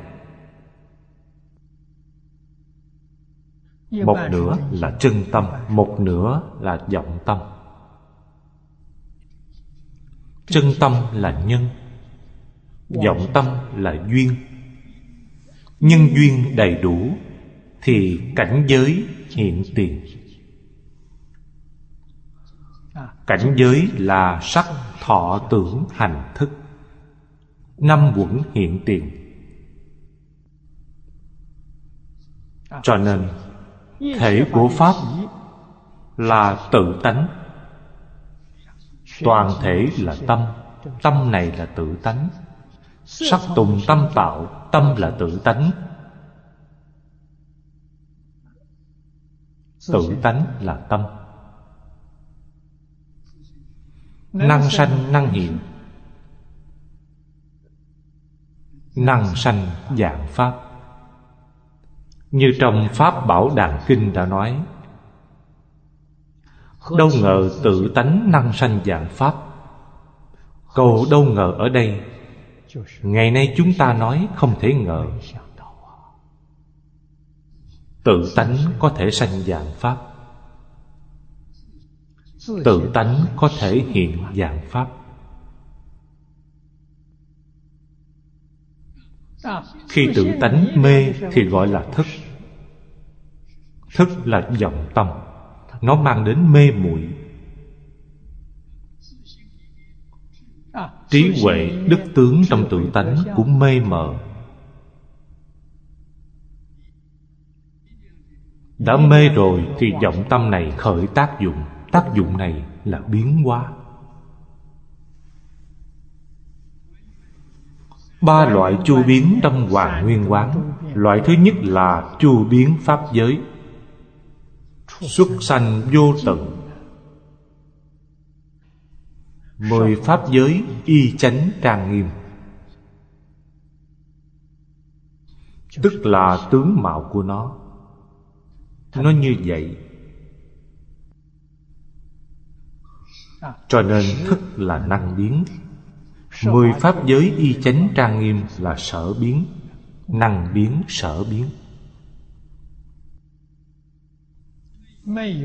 một nửa là chân tâm, một nửa là vọng tâm chân tâm là nhân, vọng tâm là duyên. Nhân duyên đầy đủ thì cảnh giới hiện tiền. Cảnh giới là sắc thọ tưởng hành thức, năm quẩn hiện tiền. Cho nên, thể của pháp là tự tánh toàn thể là tâm tâm này là tự tánh. Sắc tùng tâm tạo, tâm là tự tánh. Tự tánh là tâm. Năng sanh, năng hiện. Năng sanh dạng pháp. Như trong pháp bảo đàn kinh đã nói đâu ngờ tự tánh năng sanh dạng pháp. Câu đâu ngờ ở đây? Ngày nay chúng ta nói không thể ngờ. Tự tánh có thể sanh dạng pháp. Tự tánh có thể hiện dạng pháp. Khi tự tánh mê thì gọi là thức. Thức là vọng tâm nó mang đến mê muội. Trí huệ, đức tướng trong tự tánh cũng mê mờ. Đã mê rồi thì vọng tâm này khởi tác dụng. Tác dụng này là biến hóa. Ba loại chu biến trong hoàng nguyên quán. Loại thứ nhất là chu biến pháp giới xuất sanh vô tận. Mười pháp giới y chánh trang nghiêm. Tức là tướng mạo của nó. Nó như vậy. Cho nên thức là năng biến. Mười pháp giới y chánh trang nghiêm là sở biến. Năng biến sở biến.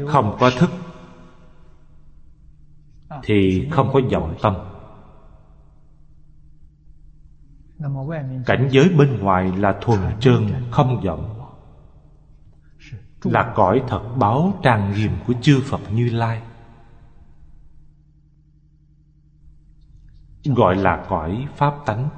Không có thức, thì không có vọng tâm. Cảnh giới bên ngoài là thuần trơn, không vọng. Là cõi thật báo trang nghiêm của chư phật như lai. Gọi là cõi pháp tánh.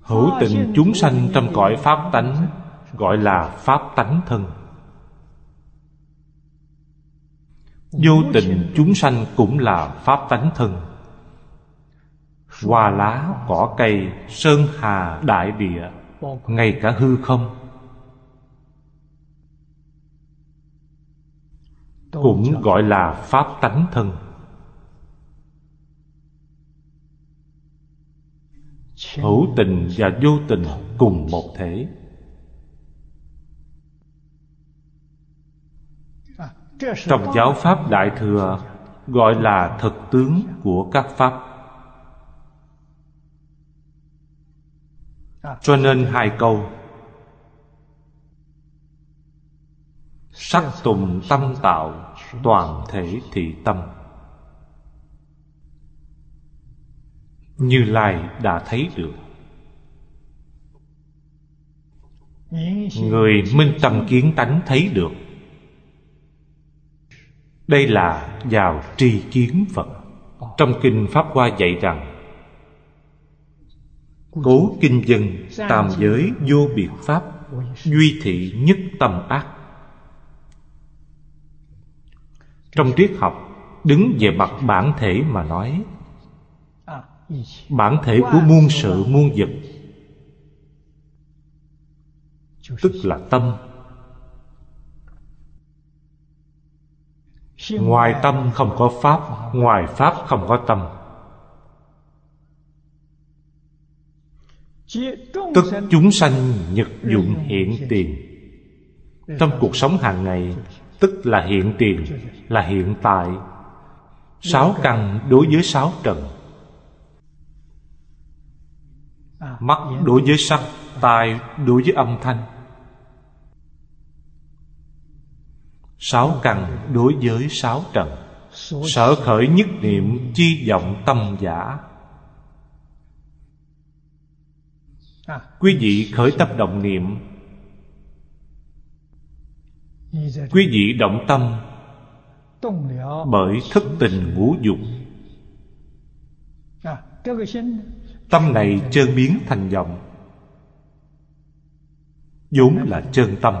Hữu tình chúng sanh trong cõi pháp tánh gọi là pháp tánh thân. Vô tình chúng sanh cũng là pháp tánh thân. Hoa lá, cỏ cây, sơn hà, đại địa, ngay cả hư không. Cũng gọi là pháp tánh thân. Hữu tình và vô tình cùng một thể. Trong giáo pháp đại thừa, gọi là thực tướng của các pháp. Cho nên hai câu, sắc tùng tâm tạo, toàn thể thị tâm. Như lai đã thấy được. Người minh tâm kiến tánh thấy được đây là vào tri kiến phật. Trong kinh pháp hoa dạy rằng, cố kinh dân tam giới vô biện pháp, duy thị nhất tâm ác. Trong triết học, đứng về mặt bản thể mà nói, bản thể của muôn sự muôn vật, tức là tâm ngoài tâm không có pháp, ngoài pháp không có tâm. Tức chúng sanh nhật dụng hiện tiền. Trong cuộc sống hàng ngày, tức là hiện tiền, là hiện tại. Sáu căn đối với sáu trần. Mắt đối với sắc, tai đối với âm thanh. Sáu căn đối với sáu trần. Sở khởi nhất niệm chi vọng tâm giả. Quý vị khởi tâm động niệm. Quý vị động tâm bởi thức tình ngũ dục. Tâm này trơn biến thành vọng. Vốn là chân tâm.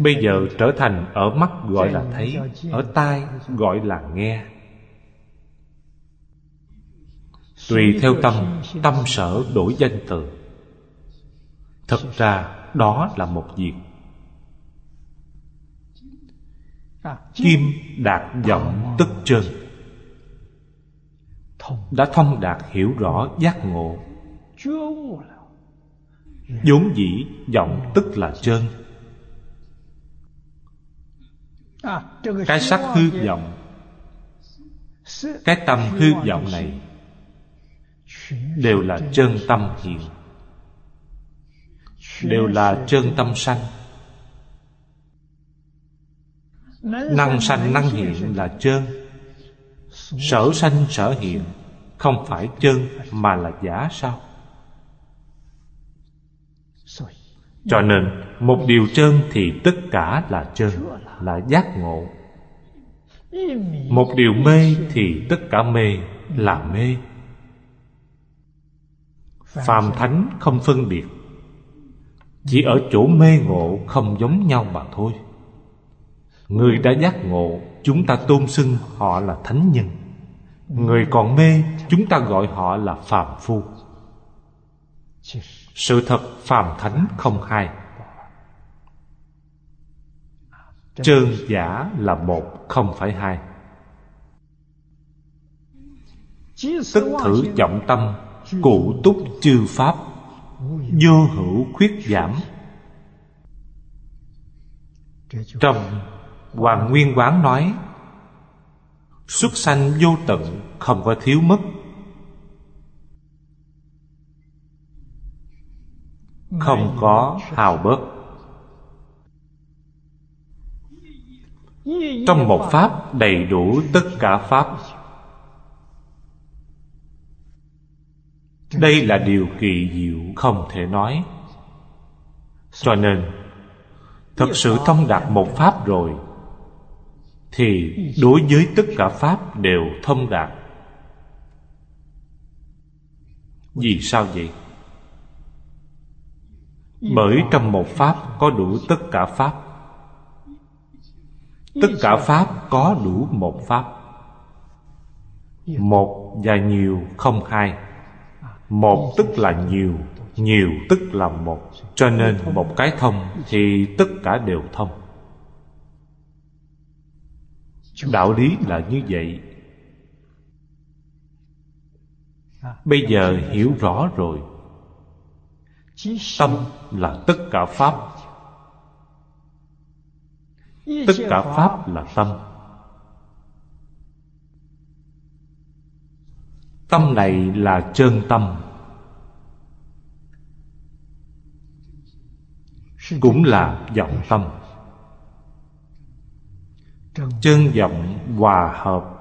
Bây giờ trở thành ở mắt gọi là thấy, ở tai gọi là nghe. Tùy theo tâm tâm sở đổi danh từ. Thật ra, đó là một việc. Kim đạt vọng tức chân đã thông đạt hiểu rõ giác ngộ. Vốn dĩ vọng tức là chân cái sắc hư vọng. Cái tâm hư vọng này đều là chân tâm hiện. Đều là chân tâm sanh. Năng sanh năng hiện là chân. Sở sanh sở hiện không phải chân mà là giả sao? Cho nên một điều chân thì tất cả là chân là giác ngộ. Một điều mê thì tất cả mê là mê. Phàm thánh không phân biệt. Chỉ ở chỗ mê ngộ không giống nhau mà thôi. Người đã giác ngộ chúng ta tôn xưng họ là thánh nhân. Người còn mê chúng ta gọi họ là phàm phu sự thật phàm thánh không hai. Trơn giả là một, không phải hai. Tức thử trọng tâm, Cụ túc chư pháp, Vô hữu khuyết giảm. Trong Hoàng Nguyên Quán nói, Xuất sanh vô tận Không có thiếu mất Không có hào bớt. Trong một pháp đầy đủ tất cả pháp, Đây là điều kỳ diệu không thể nói. Cho nên, Thật sự thông đạt một pháp rồi, Thì đối với tất cả pháp đều thông đạt. Vì sao vậy? Ừ. Bởi trong một pháp có đủ tất cả pháp. Tất cả pháp có đủ một pháp. Một và nhiều không hai. Một tức là nhiều Nhiều tức là một. Cho nên một cái thông Thì tất cả đều thông. Đạo lý là như vậy. Bây giờ hiểu rõ rồi. Tâm là tất cả Pháp. Tất cả Pháp là tâm. Tâm này là chân tâm. Cũng là vọng tâm. Chân vọng hòa hợp.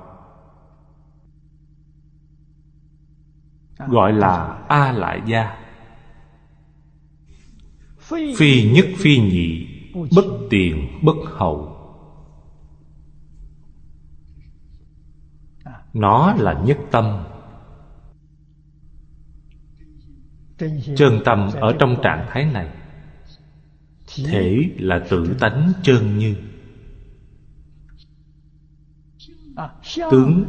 Gọi là a lại gia phi nhất phi nhị, bất tiền bất hậu. Nó là nhất tâm. Chân tâm ở trong trạng thái này, thể là tự tánh chân như. Tướng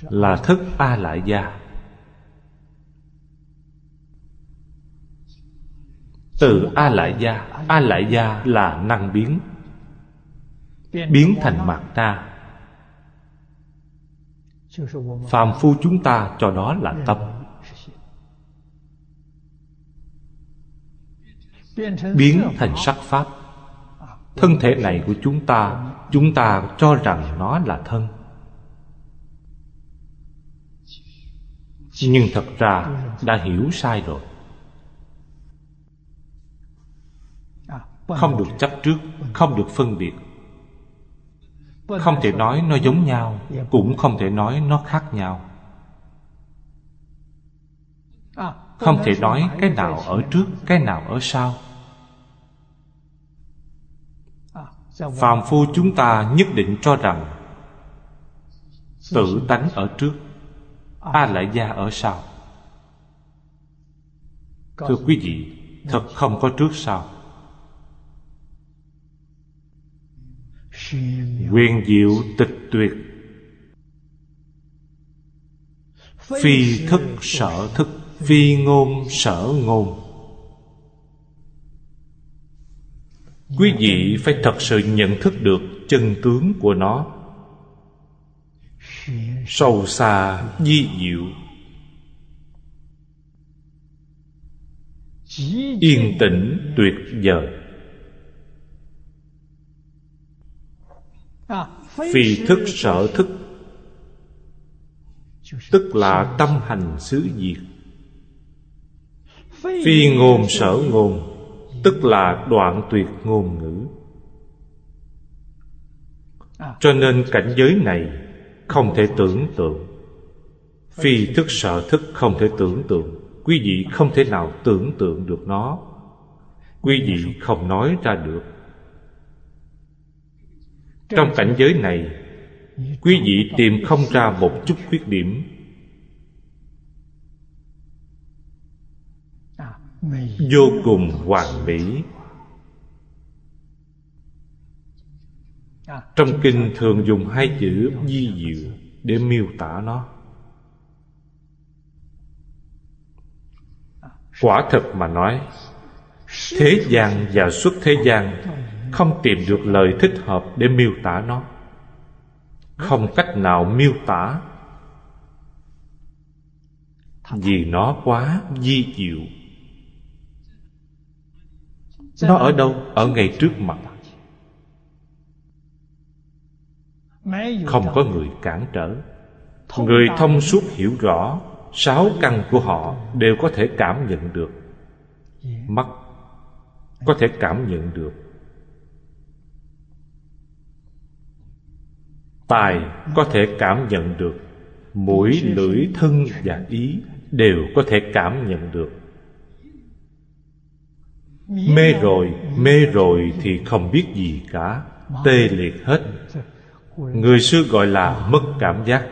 là thức a lại gia từ a lại gia a lại gia là năng biến. Biến thành mặt ta. Phàm phu chúng ta cho đó là tâm. Biến thành sắc pháp. Thân thể này của chúng ta chúng ta cho rằng nó là thân. Nhưng thật ra đã hiểu sai rồi. Không được chấp trước không được phân biệt. Không thể nói nó giống nhau cũng không thể nói nó khác nhau. Không thể nói cái nào ở trước cái nào ở sau. Phàm phu chúng ta nhất định cho rằng tự tánh ở trước a lại gia ở sau. Thưa quý vị thật không có trước sau quyền diệu tịch tuyệt. Phi thức sở thức, phi ngôn sở ngôn. Quý vị phải thật sự nhận thức được chân tướng của nó. Sâu xa di diệu. Yên tĩnh tuyệt vời. Phi thức sở thức. Tức là tâm hành xứ diệt. Phi ngôn sở ngôn, tức là đoạn tuyệt ngôn ngữ. Cho nên cảnh giới này không thể tưởng tượng. Phi thức sở thức không thể tưởng tượng. Quý vị không thể nào tưởng tượng được nó. Quý vị không nói ra được trong cảnh giới này, quý vị tìm không ra một chút khuyết điểm. Vô cùng hoàn mỹ. Trong kinh thường dùng hai chữ di diệu để miêu tả nó. Quả thật mà nói, thế gian và xuất thế gian không tìm được lời thích hợp để miêu tả nó. Không cách nào miêu tả. Vì nó quá di diệu. Nó ở đâu? Ở ngay trước mặt. Không có người cản trở. Người thông suốt hiểu rõ, sáu căn của họ đều có thể cảm nhận được. Mắt có thể cảm nhận được. Tài có thể cảm nhận được, mũi, lưỡi, thân và ý đều có thể cảm nhận được. Mê rồi mê rồi thì không biết gì cả, tê liệt hết. Người xưa gọi là mất cảm giác.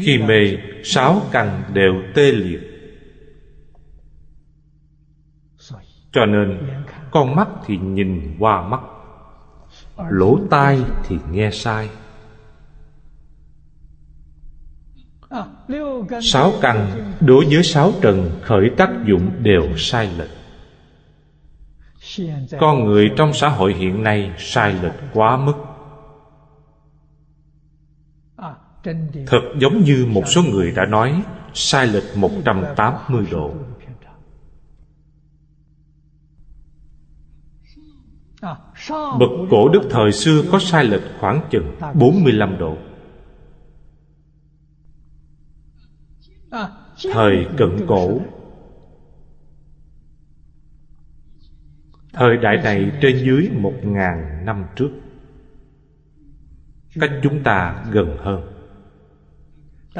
Khi mê, sáu căn đều tê liệt. Cho nên, con mắt thì nhìn qua mắt lỗ tai thì nghe sai. Sáu căn đối với sáu trần khởi tác dụng đều sai lệch. Con người trong xã hội hiện nay sai lệch quá mức. Thật giống như một số người đã nói, sai lệch 180 độ. Bậc cổ đức thời xưa có sai lệch khoảng chừng 45 độ. Thời cận cổ. Thời đại này trên dưới một ngàn năm trước, Cách chúng ta gần hơn,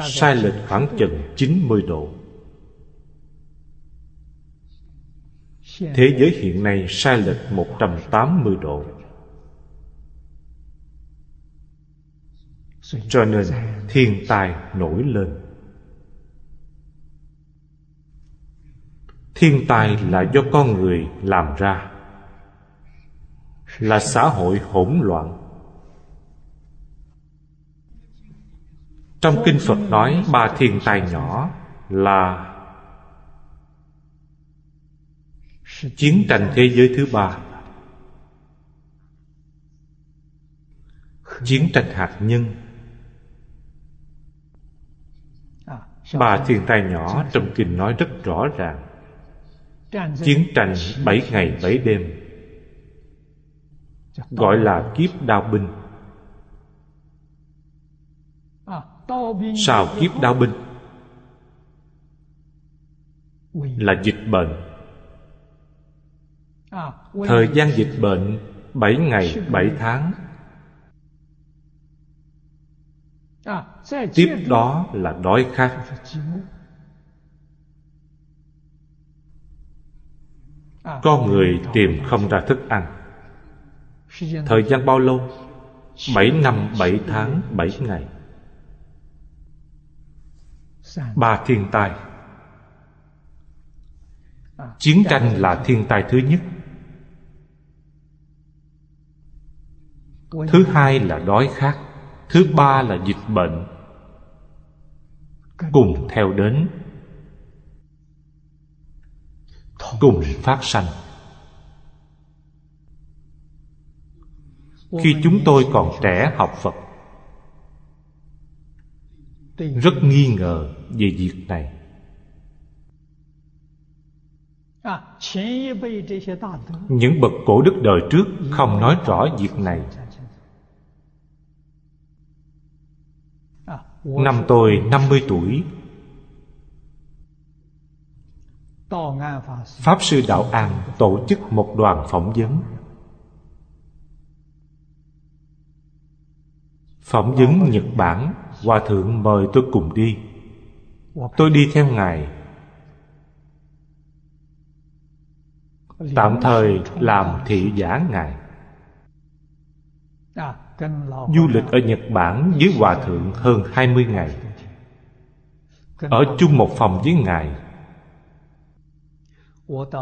Sai lệch khoảng chừng 90 độ. Thế giới hiện nay sai lệch 180 độ. Cho nên thiên tai nổi lên. Thiên tai là do con người làm ra. Là xã hội hỗn loạn. Trong Kinh Phật nói ba thiên tai nhỏ là Chiến tranh thế giới thứ ba. Chiến tranh hạt nhân. Ba thiên tai nhỏ trong kinh nói rất rõ ràng. Chiến tranh bảy ngày bảy đêm. Gọi là kiếp đao binh. Sao kiếp đao binh Là dịch bệnh. Thời gian dịch bệnh, bảy ngày, bảy tháng. Tiếp đó là đói khát. Con người tìm không ra thức ăn. Thời gian bao lâu? Bảy năm, bảy tháng, bảy ngày. Ba thiên tai. Chiến tranh là thiên tai thứ nhất. Thứ hai là đói khát Thứ ba là dịch bệnh. Cùng theo đến. Cùng phát sanh. Khi chúng tôi còn trẻ học Phật Rất nghi ngờ về việc này. Những bậc cổ đức đời trước không nói rõ việc này Năm tôi 50 tuổi. Pháp Sư Đạo An tổ chức một đoàn phỏng vấn. Phỏng vấn Nhật Bản, Hòa Thượng mời tôi cùng đi. Tôi đi theo Ngài. Tạm thời làm thị giả Ngài. Du lịch ở Nhật Bản với Hòa Thượng hơn 20 ngày. Ở chung một phòng với Ngài.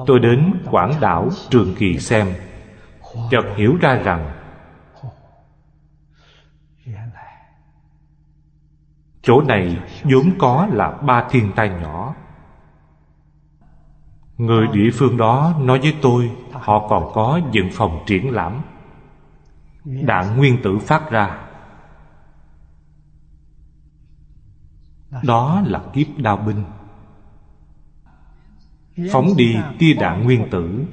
Tôi đến quảng đảo Trường Kỳ xem, Chợt hiểu ra rằng Chỗ này vốn có là ba thiên tai nhỏ. Người địa phương đó nói với tôi Họ còn có dựng phòng triển lãm. Đạn nguyên tử phát ra. Đó là kiếp đao binh. Phóng đi tia đạn nguyên tử.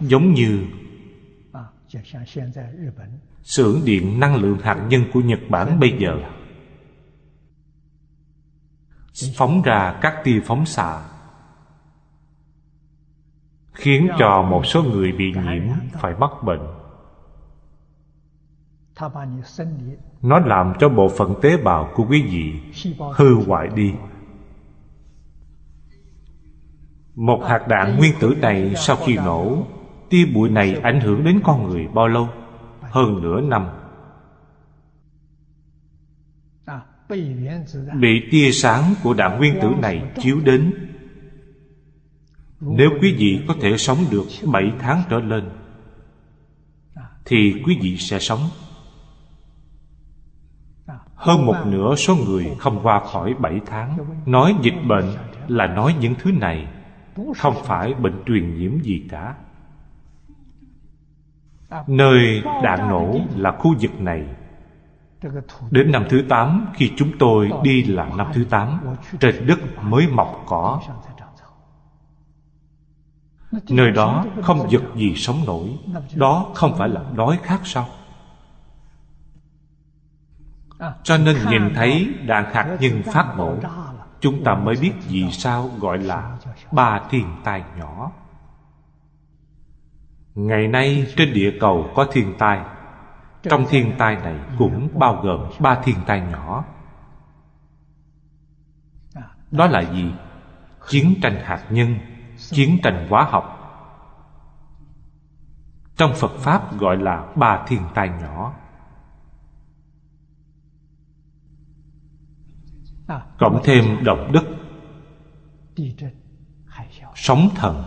Giống như xưởng điện năng lượng hạt nhân của Nhật Bản bây giờ. phóng ra các tia phóng xạ khiến cho một số người bị nhiễm phải mắc bệnh. Nó làm cho bộ phận tế bào của quý vị hư hoại đi. Một hạt đạn nguyên tử này sau khi nổ, tia bụi này ảnh hưởng đến con người bao lâu? Hơn nửa năm. Bị tia sáng của đạn nguyên tử này chiếu đến nếu quý vị có thể sống được bảy tháng trở lên, Thì quý vị sẽ sống. Hơn một nửa số người không qua khỏi bảy tháng, Nói dịch bệnh là nói những thứ này, Không phải bệnh truyền nhiễm gì cả. Nơi đạn nổ là khu vực này. Đến năm thứ tám, Khi chúng tôi đi là năm thứ tám, Trên đất mới mọc cỏ. Nơi đó không vật gì sống nổi. Đó không phải là đói khát sao? Cho nên nhìn thấy đạn hạt nhân phát nổ Chúng ta mới biết vì sao gọi là ba thiên tai nhỏ. Ngày nay trên địa cầu có thiên tai. Trong thiên tai này cũng bao gồm ba thiên tai nhỏ. Đó là gì? Chiến tranh hạt nhân. Chiến tranh hóa học. Trong Phật Pháp gọi là ba thiên tai nhỏ. Cộng thêm động đất Sóng thần,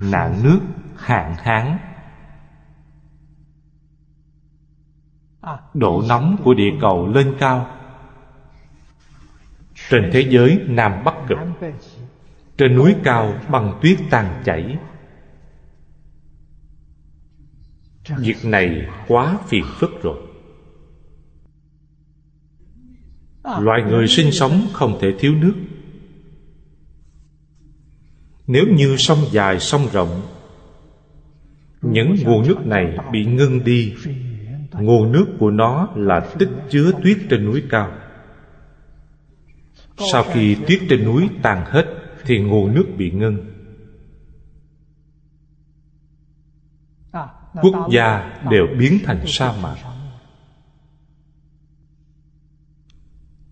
nạn nước, hạn hán độ nóng của địa cầu lên cao trên thế giới nam bắc cực, trên núi cao băng tuyết tan chảy. Việc này quá phiền phức rồi. Loài người sinh sống không thể thiếu nước. Nếu như sông dài sông rộng, Những nguồn nước này bị ngưng đi. Nguồn nước của nó là tích chứa tuyết trên núi cao. Sau khi tuyết trên núi tàn hết Thì nguồn nước bị ngưng Quốc gia đều biến thành sa mạc.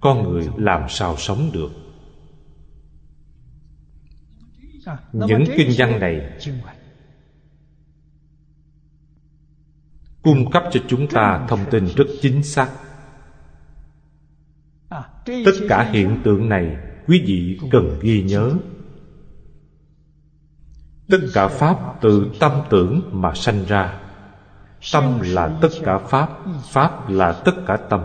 Con người làm sao sống được? Những kinh văn này cung cấp cho chúng ta thông tin rất chính xác tất cả hiện tượng này quý vị cần ghi nhớ. Tất cả pháp từ tâm tưởng mà sanh ra. Tâm là tất cả pháp pháp là tất cả tâm.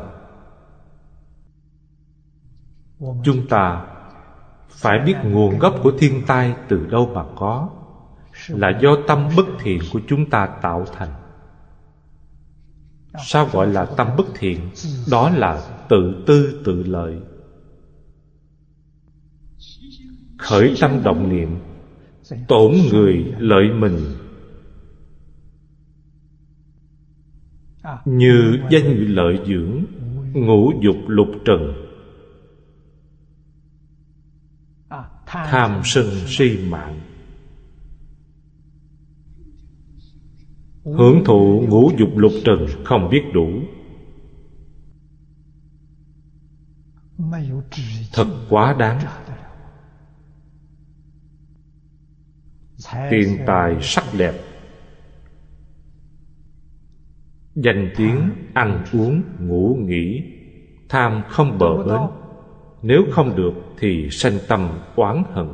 Chúng ta phải biết nguồn gốc của thiên tai từ đâu mà có, là do tâm bất thiện của chúng ta tạo thành sao gọi là tâm bất thiện? Đó là tự tư tự lợi. Khởi tâm động niệm, tổn người lợi mình. Như danh lợi dưỡng, ngũ dục lục trần. Tham sân si mạng. Hưởng thụ ngũ dục lục trần không biết đủ. Thật quá đáng. Tiền tài sắc đẹp. Danh tiếng ăn uống, ngủ nghỉ, tham không bờ bến. Nếu không được thì sanh tâm oán hận.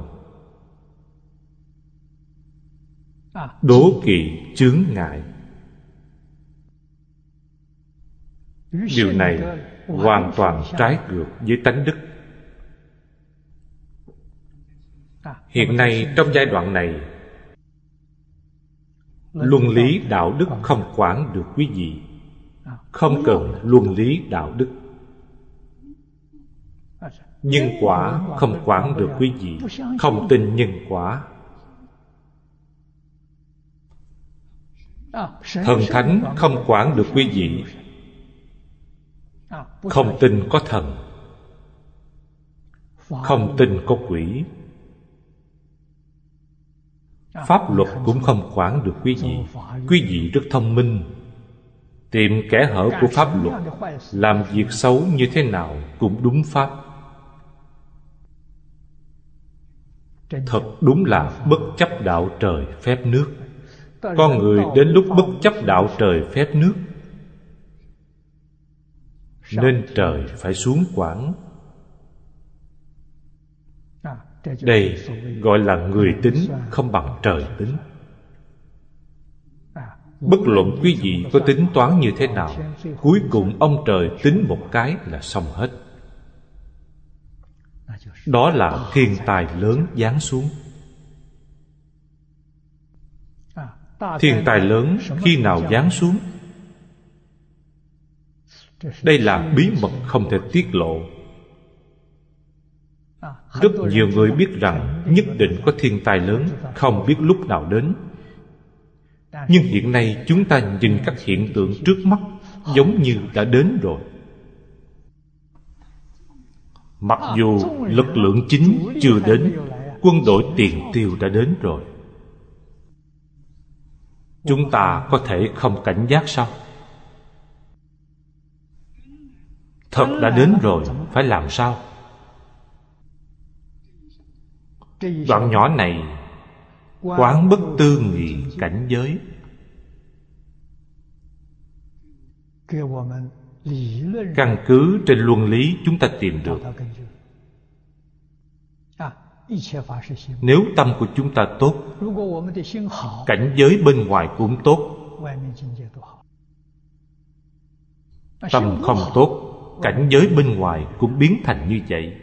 Đố kỵ chướng ngại. Điều này hoàn toàn trái ngược với tánh đức. Hiện nay trong giai đoạn này, luân lý đạo đức không quản được quý vị, không cần luân lý đạo đức. Nhân quả không quản được quý vị, không tin nhân quả thần thánh không quản được quý vị. Không tin có thần. Không tin có quỷ. Pháp luật cũng không quản được quý vị. Quý vị rất thông minh. Tìm kẻ hở của pháp luật làm việc xấu như thế nào cũng đúng pháp. Thật đúng là bất chấp đạo trời phép nước con người đến lúc bất chấp đạo trời phép nước. Nên trời phải xuống quản đây gọi là người tính không bằng trời tính. Bất luận quý vị có tính toán như thế nào cuối cùng ông trời tính một cái là xong hết. Đó là thiên tài lớn giáng xuống thiên tài lớn khi nào giáng xuống? Đây là bí mật không thể tiết lộ. Rất nhiều người biết rằng nhất định có thiên tai lớn Không biết lúc nào đến. Nhưng hiện nay chúng ta nhìn các hiện tượng trước mắt Giống như đã đến rồi. Mặc dù lực lượng chính chưa đến Quân đội tiền tiêu đã đến rồi Chúng ta có thể không cảnh giác sao? Thật đã đến rồi, Phải làm sao? Đoạn nhỏ này Quán bất tư nghị cảnh giới Căn cứ trên luân lý chúng ta tìm được nếu tâm của chúng ta tốt Cảnh giới bên ngoài cũng tốt Tâm không tốt Cảnh giới bên ngoài cũng biến thành như vậy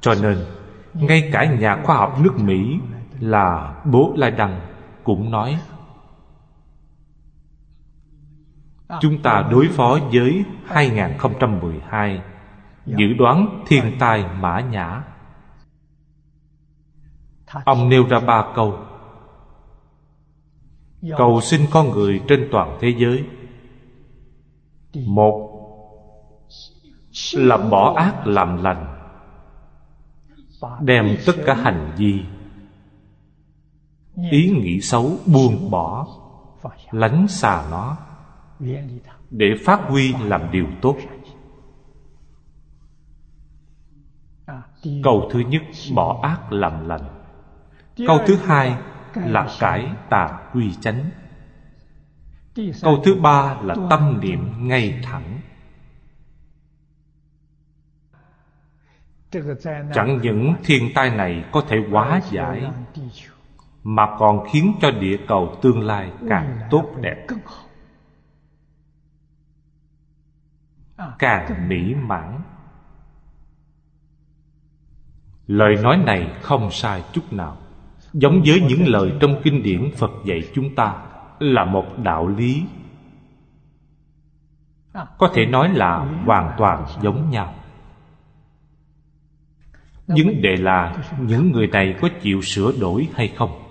Cho nên Ngay cả nhà khoa học nước Mỹ Là Bố Lai Đăng Cũng nói Chúng ta đối phó với 2012 Dự đoán thiên tai mã nhã. Ông nêu ra ba câu. Cầu xin con người trên toàn thế giới. Một, Là bỏ ác làm lành, Đem tất cả hành vi, Ý nghĩ xấu buông bỏ, Lánh xa nó, Để phát huy làm điều tốt. Câu thứ nhất, bỏ ác làm lành. Câu thứ hai, là cải tà quy chánh. Câu thứ ba, là tâm niệm ngay thẳng. Chẳng những thiên tai này có thể hóa giải, Mà còn khiến cho địa cầu tương lai càng tốt đẹp. Càng mỹ mãn. Lời nói này không sai chút nào. Giống với những lời trong kinh điển Phật dạy chúng ta Là một đạo lý. Có thể nói là hoàn toàn giống nhau. Vấn đề là, những người này có chịu sửa đổi hay không?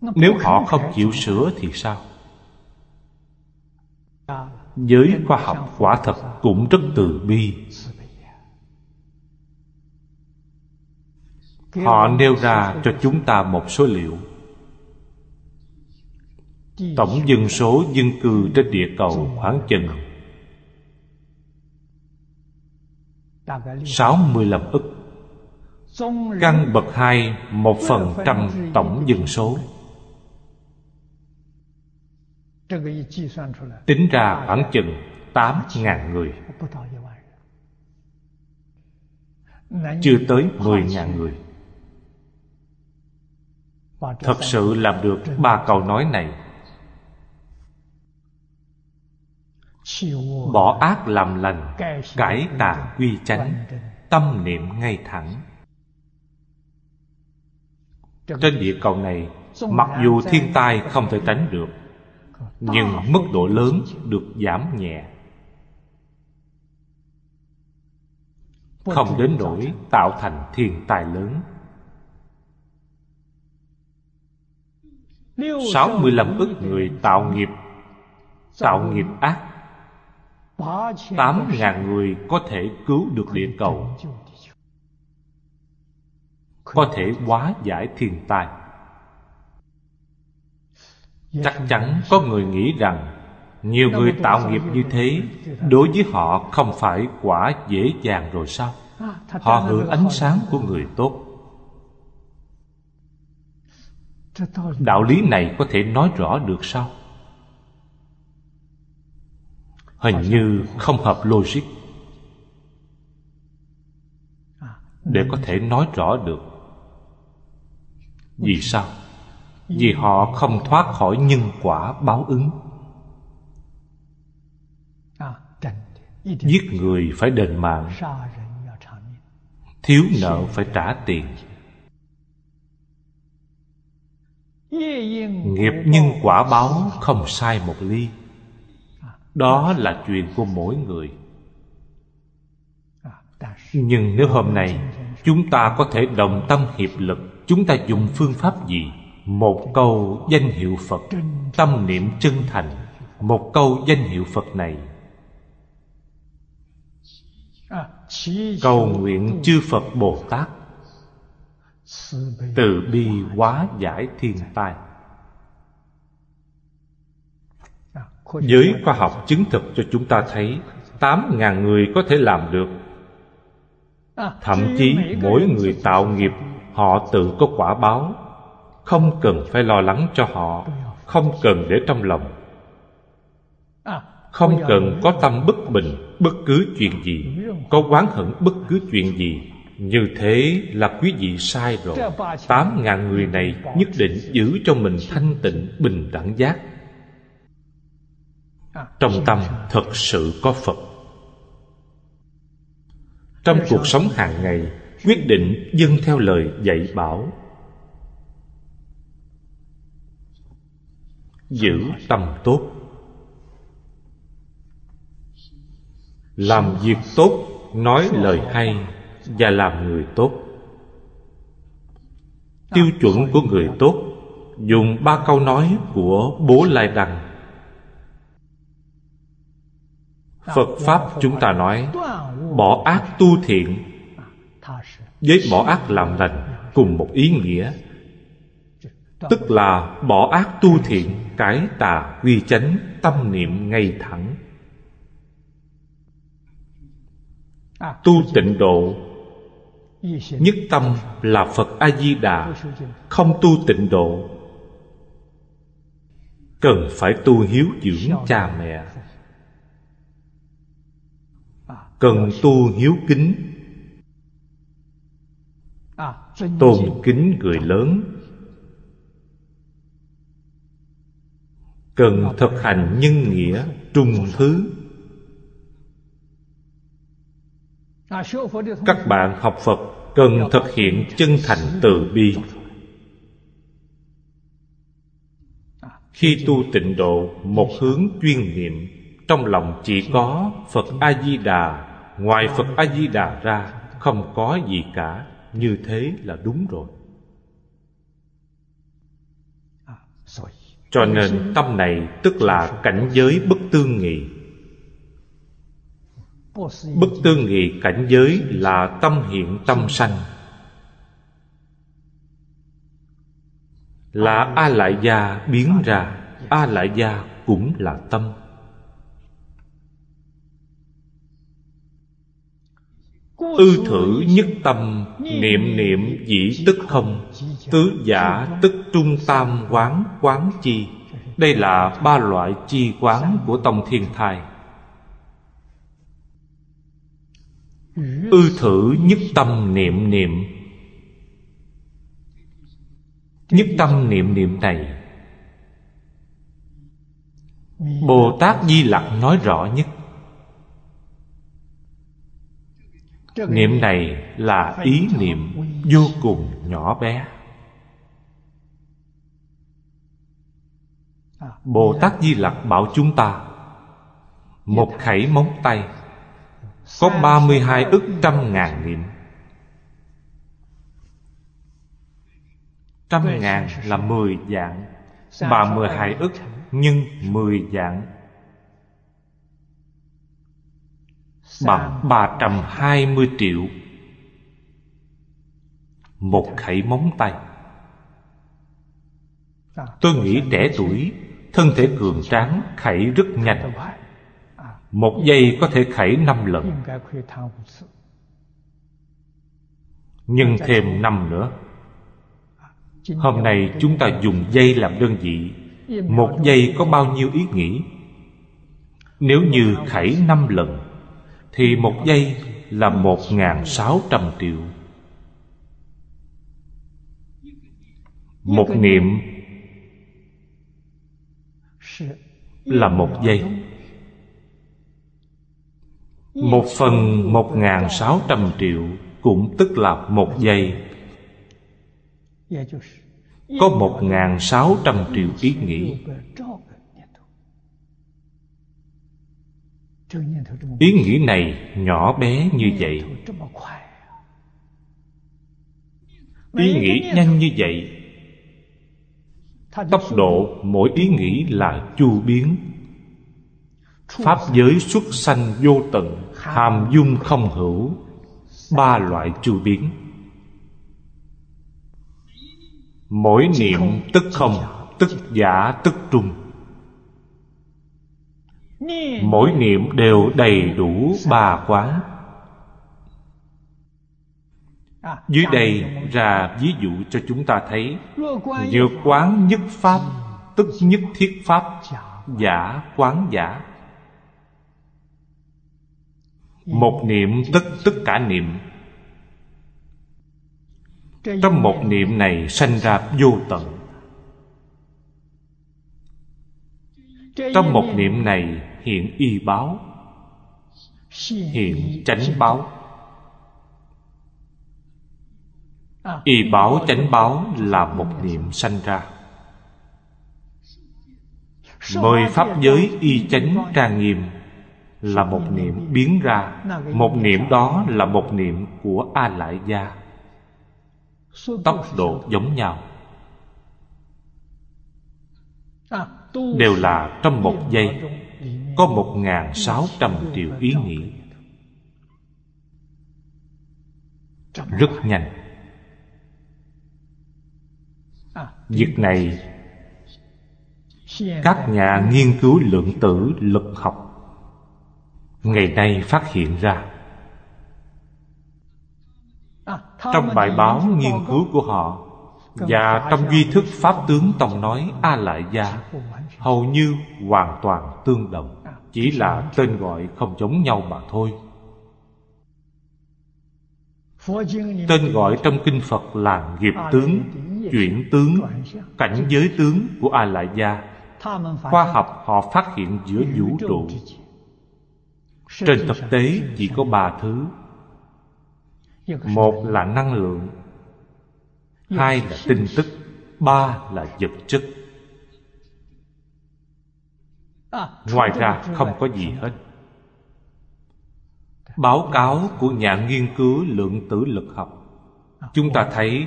Nếu họ không chịu sửa thì sao? Giới khoa học quả thật cũng rất từ bi. Họ nêu ra cho chúng ta một số liệu. Tổng dân số dân cư trên địa cầu khoảng chừng 65 ức. Căn bậc hai, Một phần trăm tổng dân số. Tính ra khoảng chừng 8.000 người. Chưa tới 10.000 người. Thật sự làm được ba câu nói này. Bỏ ác làm lành Cải tà quy chánh Tâm niệm ngay thẳng. Trên địa cầu này Mặc dù thiên tai không thể tránh được Nhưng mức độ lớn được giảm nhẹ. Không đến nỗi tạo thành thiên tai lớn. 65 ức người tạo nghiệp Tạo nghiệp ác. Tám ngàn người có thể cứu được địa cầu. Có thể hóa giải thiên tai Chắc chắn có người nghĩ rằng Nhiều người tạo nghiệp như thế Đối với họ không phải quả dễ dàng rồi sao? Họ hưởng ánh sáng của người tốt. Đạo lý này có thể nói rõ được sao? Hình như không hợp logic. Để có thể nói rõ được. Vì sao vì họ không thoát khỏi nhân quả báo ứng. Giết người phải đền mạng thiếu nợ phải trả tiền. Nghiệp nhân quả báo không sai một ly. Đó là chuyện của mỗi người. Nhưng nếu hôm nay chúng ta có thể đồng tâm hiệp lực chúng ta dùng phương pháp gì một câu danh hiệu phật tâm niệm chân thành. Một câu danh hiệu phật này. Cầu nguyện chư phật bồ tát. Từ bi hóa giải thiên tai. Giới khoa học chứng thực cho chúng ta thấy tám ngàn người có thể làm được. Thậm chí mỗi người tạo nghiệp họ tự có quả báo không cần phải lo lắng cho họ. Không cần để trong lòng. Không cần có tâm bất bình, bất cứ chuyện gì. Có oán hận bất cứ chuyện gì. Như thế là quý vị sai rồi. Tám ngàn người này nhất định giữ cho mình thanh tịnh, bình đẳng giác. Trong tâm thật sự có Phật. Trong cuộc sống hàng ngày, Quyết định dâng theo lời dạy bảo. Giữ tâm tốt. Làm việc tốt, Nói lời hay và làm người tốt. Tiêu chuẩn của người tốt, dùng ba câu nói của bố lai Đằng. phật pháp chúng ta nói, bỏ ác tu thiện. Với bỏ ác làm lành cùng một ý nghĩa tức là bỏ ác tu thiện cải tà quy chánh tâm niệm ngay thẳng. Tu tịnh độ. Nhất tâm là phật a di đà không tu tịnh độ. Cần phải tu hiếu dưỡng cha mẹ. Cần tu hiếu kính. Tôn kính người lớn cần thực hành nhân nghĩa trung thứ. Các bạn học phật cần thực hiện chân thành từ bi. Khi tu tịnh độ, một hướng chuyên niệm, trong lòng chỉ có phật a di đà ngoài phật a di đà ra, không có gì cả. Như thế là đúng rồi. Cho nên tâm này tức là cảnh giới bất tương nghị Bất tương nghị cảnh giới là tâm hiện tâm sanh. Là A Lại Gia biến ra, A Lại Gia cũng là tâm. Ư thử nhất tâm, Niệm niệm dĩ tức không. Tứ giả tức trung tam quán quán chi. Đây là ba loại chi quán của tông thiên thai. Ư thử nhất tâm niệm niệm. Nhất tâm niệm niệm này bồ tát di lặc nói rõ nhất. Niệm này là ý niệm vô cùng nhỏ bé. Bồ tát di lặc bảo chúng ta một khẩy móng tay có ba mươi hai ức trăm ngàn niệm. Trăm ngàn là mười dạng Ba mươi hai ức nhưng mười dạng. Bằng ba trăm hai mươi triệu. Một khẩy móng tay. Tôi nghĩ trẻ tuổi Thân thể cường tráng khẩy rất nhanh. Một giây có thể khẩy năm lần. Nhưng thêm năm nữa. Hôm nay chúng ta dùng giây làm đơn vị. Một giây có bao nhiêu ý nghĩ? Nếu như khẩy năm lần, Thì một giây là một ngàn sáu trăm triệu. Một niệm là một giây. Một phần một ngàn sáu trăm triệu Cũng tức là một giây. Có một ngàn sáu trăm triệu ý nghĩ. Ý nghĩ này nhỏ bé như vậy. Ý nghĩ nhanh như vậy tốc độ mỗi ý nghĩ là chu biến. Pháp giới xuất sanh vô tận, hàm dung không hữu, ba loại chu biến. Mỗi niệm tức không, tức giả, tức trung. Mỗi niệm đều đầy đủ ba quán dưới đây ra ví dụ cho chúng ta thấy Nhược quán nhất pháp Tức nhất thiết pháp Giả quán giả. Một niệm tức tất cả niệm. Trong một niệm này sanh ra vô tận. Trong một niệm này hiện y báo Hiện chánh báo Y báo chánh báo là một niệm sanh ra. Mười pháp giới y chánh trang nghiêm Là một niệm biến ra. Một niệm đó là một niệm của A Lại Gia. Tốc độ giống nhau. Đều là trong một giây. Có một ngàn sáu trăm triệu ý nghĩ Rất nhanh Việc này Các nhà nghiên cứu lượng tử lực học Ngày nay phát hiện ra. Trong bài báo nghiên cứu của họ Và trong duy thức Pháp tướng Tông nói A Lại Gia Hầu như hoàn toàn tương đồng, Chỉ là tên gọi không giống nhau mà thôi. Tên gọi trong kinh Phật là nghiệp tướng chuyển tướng, cảnh giới tướng của a La gia khoa học họ phát hiện giữa vũ trụ. Trên thực tế chỉ có ba thứ. Một là năng lượng, hai là tin tức, ba là vật chất. Ngoài ra không có gì hết. Báo cáo của nhà nghiên cứu lượng tử lực học. Chúng ta thấy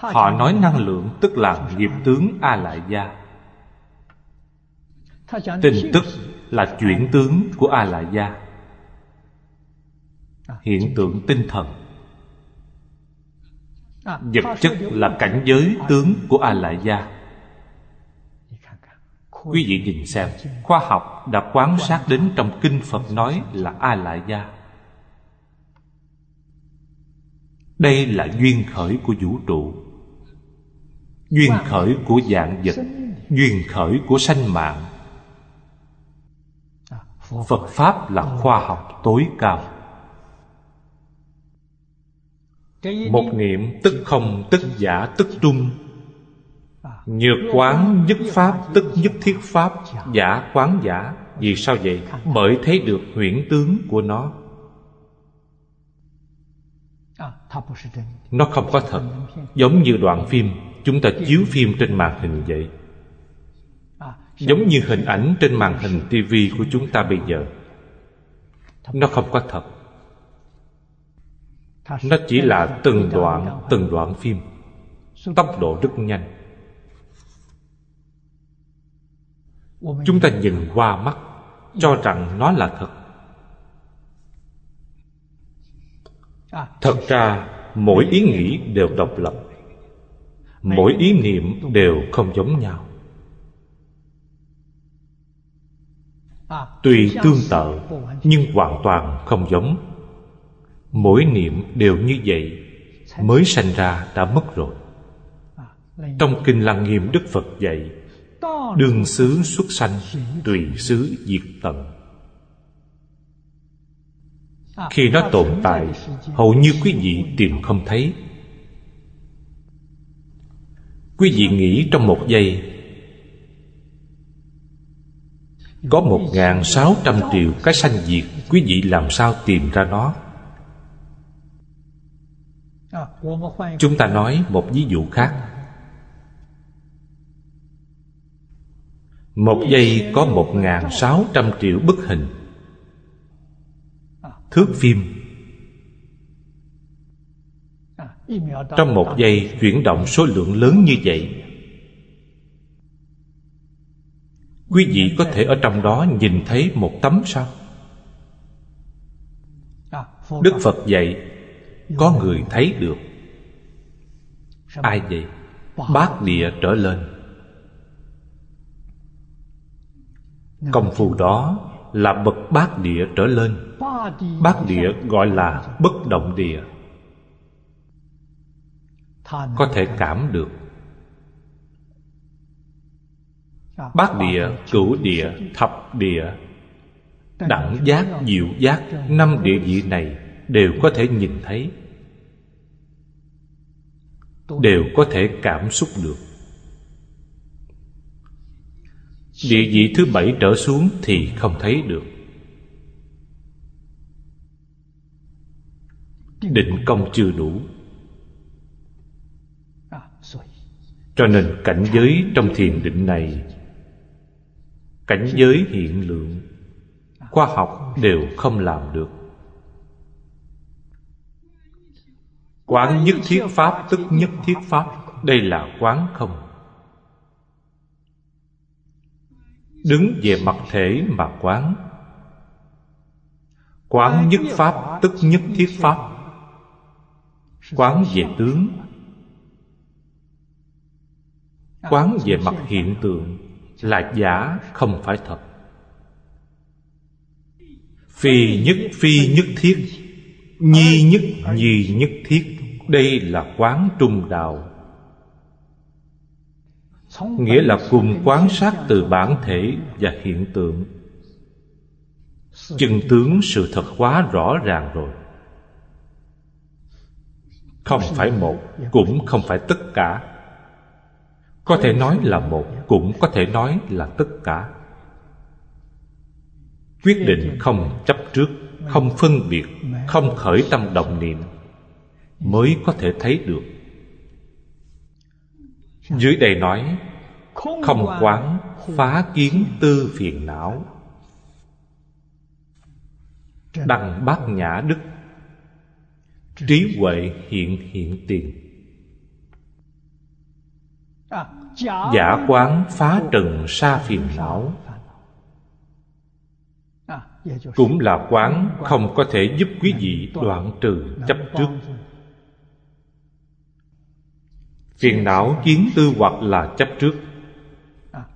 Họ nói năng lượng tức là nghiệp tướng A Lại Gia Tin tức là chuyển tướng của A Lại Gia Hiện tượng tinh thần. Vật chất là cảnh giới tướng của A Lại Gia Quý vị nhìn xem Khoa học đã quan sát đến trong kinh Phật nói là A Lại Gia Đây là duyên khởi của vũ trụ duyên khởi của dạng vật, duyên khởi của sanh mạng. Phật pháp là khoa học tối cao. Một niệm tức không, tức giả, tức trung. Nhược quán nhất pháp, tức nhất thiết pháp, Giả quán giả. Vì sao vậy? Bởi thấy được huyễn tướng của nó. Nó không có thật, Giống như đoạn phim. Chúng ta chiếu phim trên màn hình vậy. Giống như hình ảnh trên màn hình tivi của chúng ta bây giờ. Nó không có thật. Nó chỉ là từng đoạn, từng đoạn phim. Tốc độ rất nhanh. Chúng ta nhìn qua mắt Cho rằng nó là thật. Thật ra mỗi ý nghĩ đều độc lập mỗi ý niệm đều không giống nhau. Tuy tương tự, nhưng hoàn toàn không giống. Mỗi niệm đều như vậy, mới sanh ra đã mất rồi. Trong kinh lăng nghiêm đức phật dạy, đương xứ xuất sanh, tùy xứ diệt tận. Khi nó tồn tại, hầu như quý vị tìm không thấy. Quý vị nghĩ trong một giây, Có một ngàn sáu trăm triệu cái sanh diệt, Quý vị làm sao tìm ra nó? Chúng ta nói một ví dụ khác. Một giây có một ngàn sáu trăm triệu bức hình. Thước phim. Trong một giây chuyển động số lượng lớn như vậy, quý vị có thể ở trong đó nhìn thấy một tấm sao? Đức phật dạy, có người thấy được. Ai vậy? Bát địa trở lên. Công phu đó là bậc bát địa trở lên. Bát địa gọi là bất động địa có thể cảm được. Bát địa cửu địa thập địa. Đẳng giác diệu giác năm địa vị này đều có thể nhìn thấy. Đều có thể cảm xúc được. Địa vị thứ bảy trở xuống thì không thấy được. Định công chưa đủ cho nên cảnh giới trong thiền định này, cảnh giới hiện lượng, khoa học đều không làm được. Quán nhất thiết pháp tức nhất thiết pháp, đây là quán không. Đứng về mặt thể mà quán. Quán nhất pháp tức nhất thiết pháp. Quán về tướng quán về mặt hiện tượng là giả, không phải thật. Phi nhất phi nhất thiết, nhi nhất nhi nhất thiết, đây là quán trung đạo. Nghĩa là cùng quan sát từ bản thể và hiện tượng. Chân tướng sự thật quá rõ ràng rồi. Không phải một, cũng không phải tất cả có thể nói là một, cũng có thể nói là tất cả. Quyết định không chấp trước, không phân biệt, không khởi tâm động niệm mới có thể thấy được. Dưới đây nói, không quán phá kiến tư phiền não. Đăng bát nhã đức. Trí huệ hiện hiện tiền giả quán phá trần sa phiền não. Cũng là quán không có thể giúp quý vị đoạn trừ chấp trước. Phiền não kiến tư hoặc là chấp trước.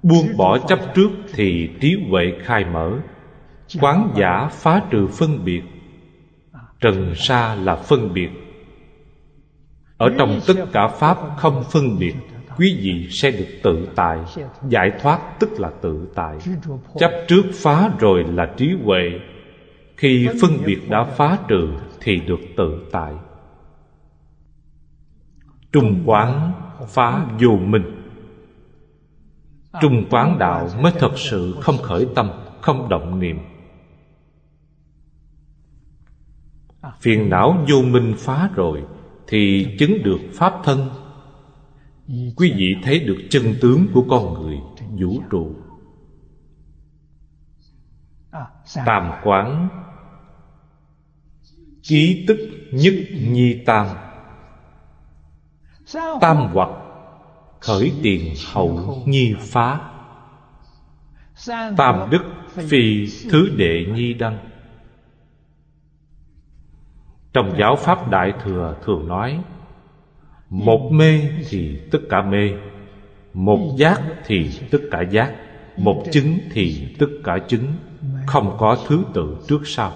Buông bỏ chấp trước thì trí huệ khai mở. Quán giả phá trừ phân biệt. Trần sa là phân biệt. Ở trong tất cả pháp không phân biệt quý vị sẽ được tự tại. Giải thoát tức là tự tại. Chấp trước phá rồi là trí huệ. Khi phân biệt đã phá trừ thì được tự tại. Trung quán phá vô minh. Trung quán đạo mới thật sự không khởi tâm, không động niệm. Phiền não vô minh phá rồi thì chứng được pháp thân quý vị thấy được chân tướng của con người vũ trụ. Tam quán. Ký tức nhất nhi tam. Tam hoặc khởi tiền hậu nhi phá. Tam đức phi thứ đệ nhi đăng. Trong giáo pháp đại thừa thường nói một mê thì tất cả mê, một giác thì tất cả giác, một chứng thì tất cả chứng, không có thứ tự trước sau.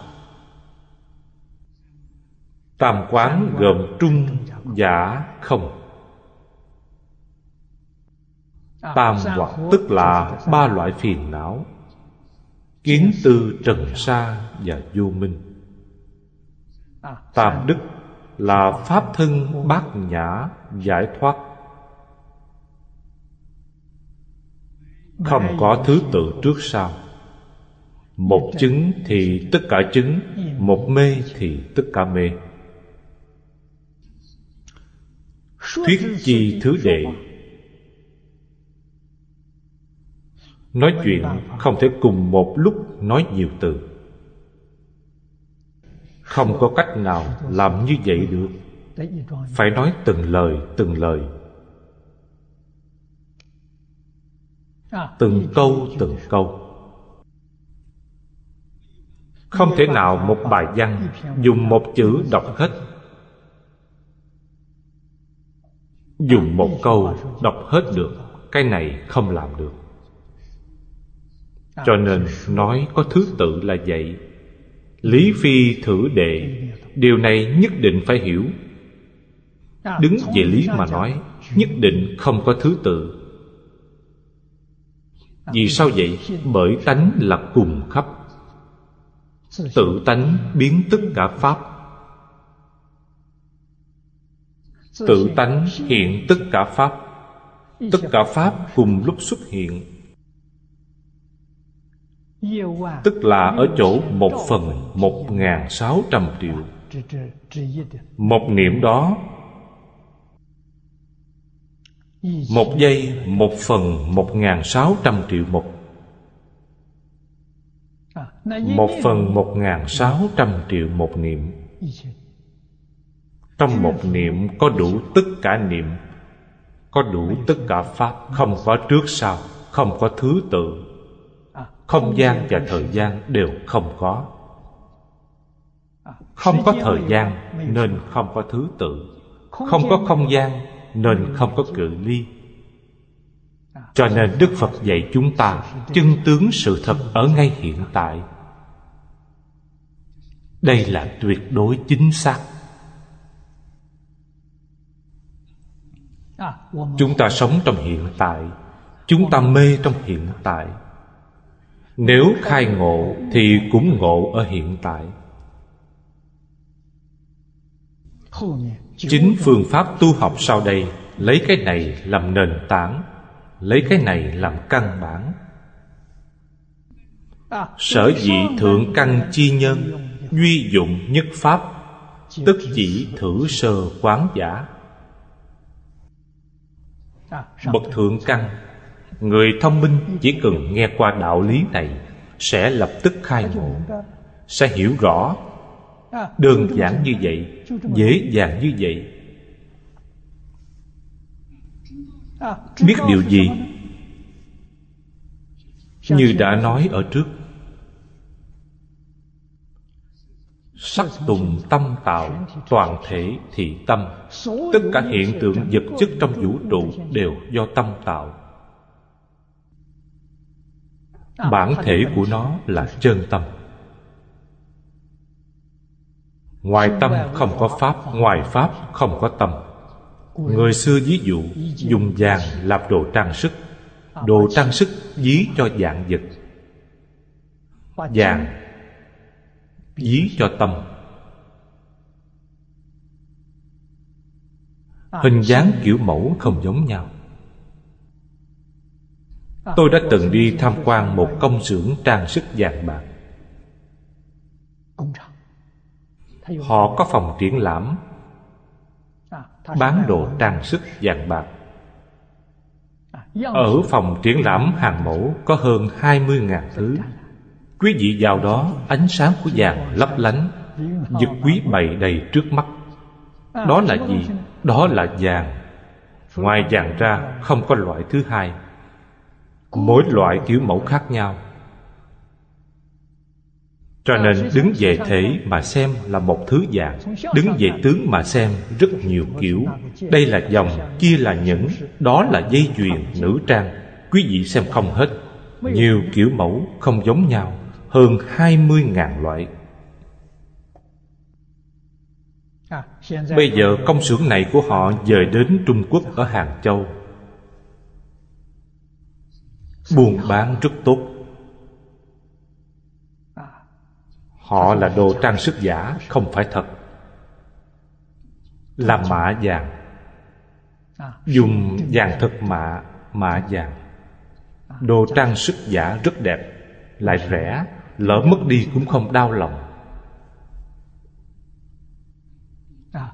Tam quán gồm trung, giả, không. Tam hoặc tức là ba loại phiền não, kiến tư trần sa và vô minh. Tam đức là pháp thân bát nhã giải thoát. Không có thứ tự trước sau. Một chứng thì tất cả chứng, một mê thì tất cả mê. Thuyết chi thứ đệ. Nói chuyện không thể cùng một lúc nói nhiều từ. Không có cách nào làm như vậy được. Phải nói từng lời từng lời. Từng câu từng câu. Không thể nào một bài văn Dùng một chữ đọc hết. Dùng một câu đọc hết được, Cái này không làm được. Cho nên nói có thứ tự là vậy. Lý Phi thử đệ Điều này nhất định phải hiểu. Đứng về lý mà nói, Nhất định không có thứ tự. Vì sao vậy? Bởi tánh là cùng khắp. Tự tánh biến tất cả Pháp. Tự tánh hiện tất cả Pháp. Tất cả Pháp cùng lúc xuất hiện. Tức là ở chỗ một phần một ngàn sáu trăm triệu. Một niệm đó Một giây một phần một ngàn sáu trăm triệu một Một phần một ngàn sáu trăm triệu một niệm. Trong một niệm có đủ tất cả niệm Có đủ tất cả Pháp Không có trước sau Không có thứ tự không gian và thời gian đều không có. Không có thời gian nên không có thứ tự. Không có không gian nên không có cự ly. Cho nên đức phật dạy chúng ta chân tướng sự thật ở ngay hiện tại. Đây là tuyệt đối chính xác. Chúng ta sống trong hiện tại, chúng ta mê trong hiện tại nếu khai ngộ thì cũng ngộ ở hiện tại. Chính phương pháp tu học sau đây Lấy cái này làm nền tảng, Lấy cái này làm căn bản. Sở dị thượng căn chi nhân Duy dụng nhất pháp, Tức chỉ thử sơ quán giả. Bậc thượng căn Người thông minh chỉ cần nghe qua đạo lý này, Sẽ lập tức khai ngộ, Sẽ hiểu rõ. Đơn giản như vậy, Dễ dàng như vậy. Biết điều gì? Như đã nói ở trước. Sắc tùng tâm tạo, Toàn thể thị tâm. Tất cả hiện tượng vật chất trong vũ trụ Đều do tâm tạo bản thể của nó là chân tâm. Ngoài tâm không có pháp ngoài pháp không có tâm. Người xưa ví dụ dùng vàng làm đồ trang sức. Đồ trang sức ví cho dạng vật. Vàng ví cho tâm. Hình dáng kiểu mẫu không giống nhau Tôi đã từng đi tham quan một công xưởng trang sức vàng bạc. Họ có phòng triển lãm, Bán đồ trang sức vàng bạc. Ở phòng triển lãm hàng mẫu có hơn 20.000 thứ. Quý vị vào đó, ánh sáng của vàng lấp lánh Vật quý bày đầy trước mắt. Đó là gì? Đó là vàng. Ngoài vàng ra, không có loại thứ hai mỗi loại kiểu mẫu khác nhau. Cho nên đứng về thể mà xem là một thứ dạng Đứng về tướng mà xem rất nhiều kiểu. Đây là dòng, kia là những Đó là dây chuyền, nữ trang. Quý vị xem không hết. Nhiều kiểu mẫu không giống nhau Hơn 20.000 loại. Bây giờ công xưởng này của họ dời đến Trung Quốc ở Hàng Châu buôn bán rất tốt. Họ là đồ trang sức giả không phải thật. Là mạ vàng. Dùng vàng thật mạ mạ vàng. Đồ trang sức giả rất đẹp lại rẻ lỡ mất đi cũng không đau lòng.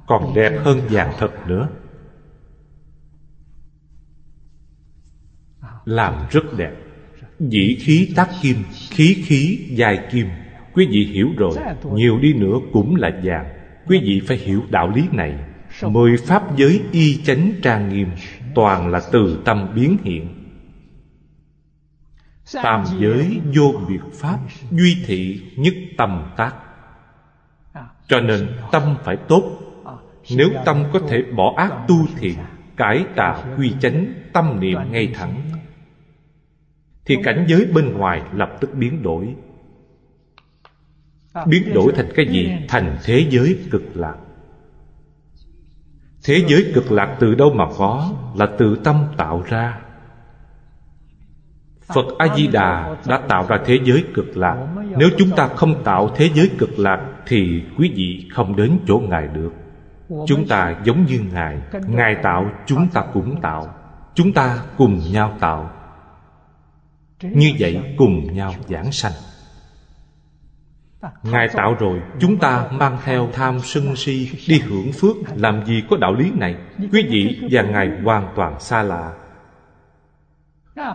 Còn đẹp hơn vàng thật nữa làm rất đẹp. Dĩ khí tác kim, khí khí dài kim. Quý vị hiểu rồi, Nhiều đi nữa cũng là vàng. Quý vị phải hiểu đạo lý này. Mười pháp giới y chánh trang nghiêm, Toàn là từ tâm biến hiện. Tam giới vô biệt pháp, Duy thị nhất tâm tác. Cho nên tâm phải tốt. Nếu tâm có thể bỏ ác tu thiện, Cải tà quy chánh, Tâm niệm ngay thẳng thì cảnh giới bên ngoài lập tức biến đổi. Biến đổi thành cái gì? Thành thế giới cực lạc. Thế giới cực lạc từ đâu mà có? Là từ tâm tạo ra. Phật A-di-đà đã tạo ra thế giới cực lạc. Nếu chúng ta không tạo thế giới cực lạc Thì quý vị không đến chỗ Ngài được. Chúng ta giống như Ngài. Ngài tạo chúng ta cũng tạo. Chúng ta cùng nhau tạo như vậy cùng nhau giảng sanh. Ngài tạo rồi, Chúng ta mang theo tham sân si Đi hưởng phước. Làm gì có đạo lý này? Quý vị và Ngài hoàn toàn xa lạ.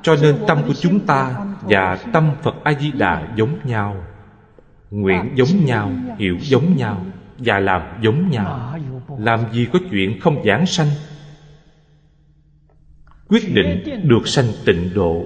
Cho nên tâm của chúng ta Và tâm Phật A-di-đà giống nhau. Nguyện giống nhau, Hiểu giống nhau Và làm giống nhau. Làm gì có chuyện không giảng sanh? Quyết định được sanh tịnh độ.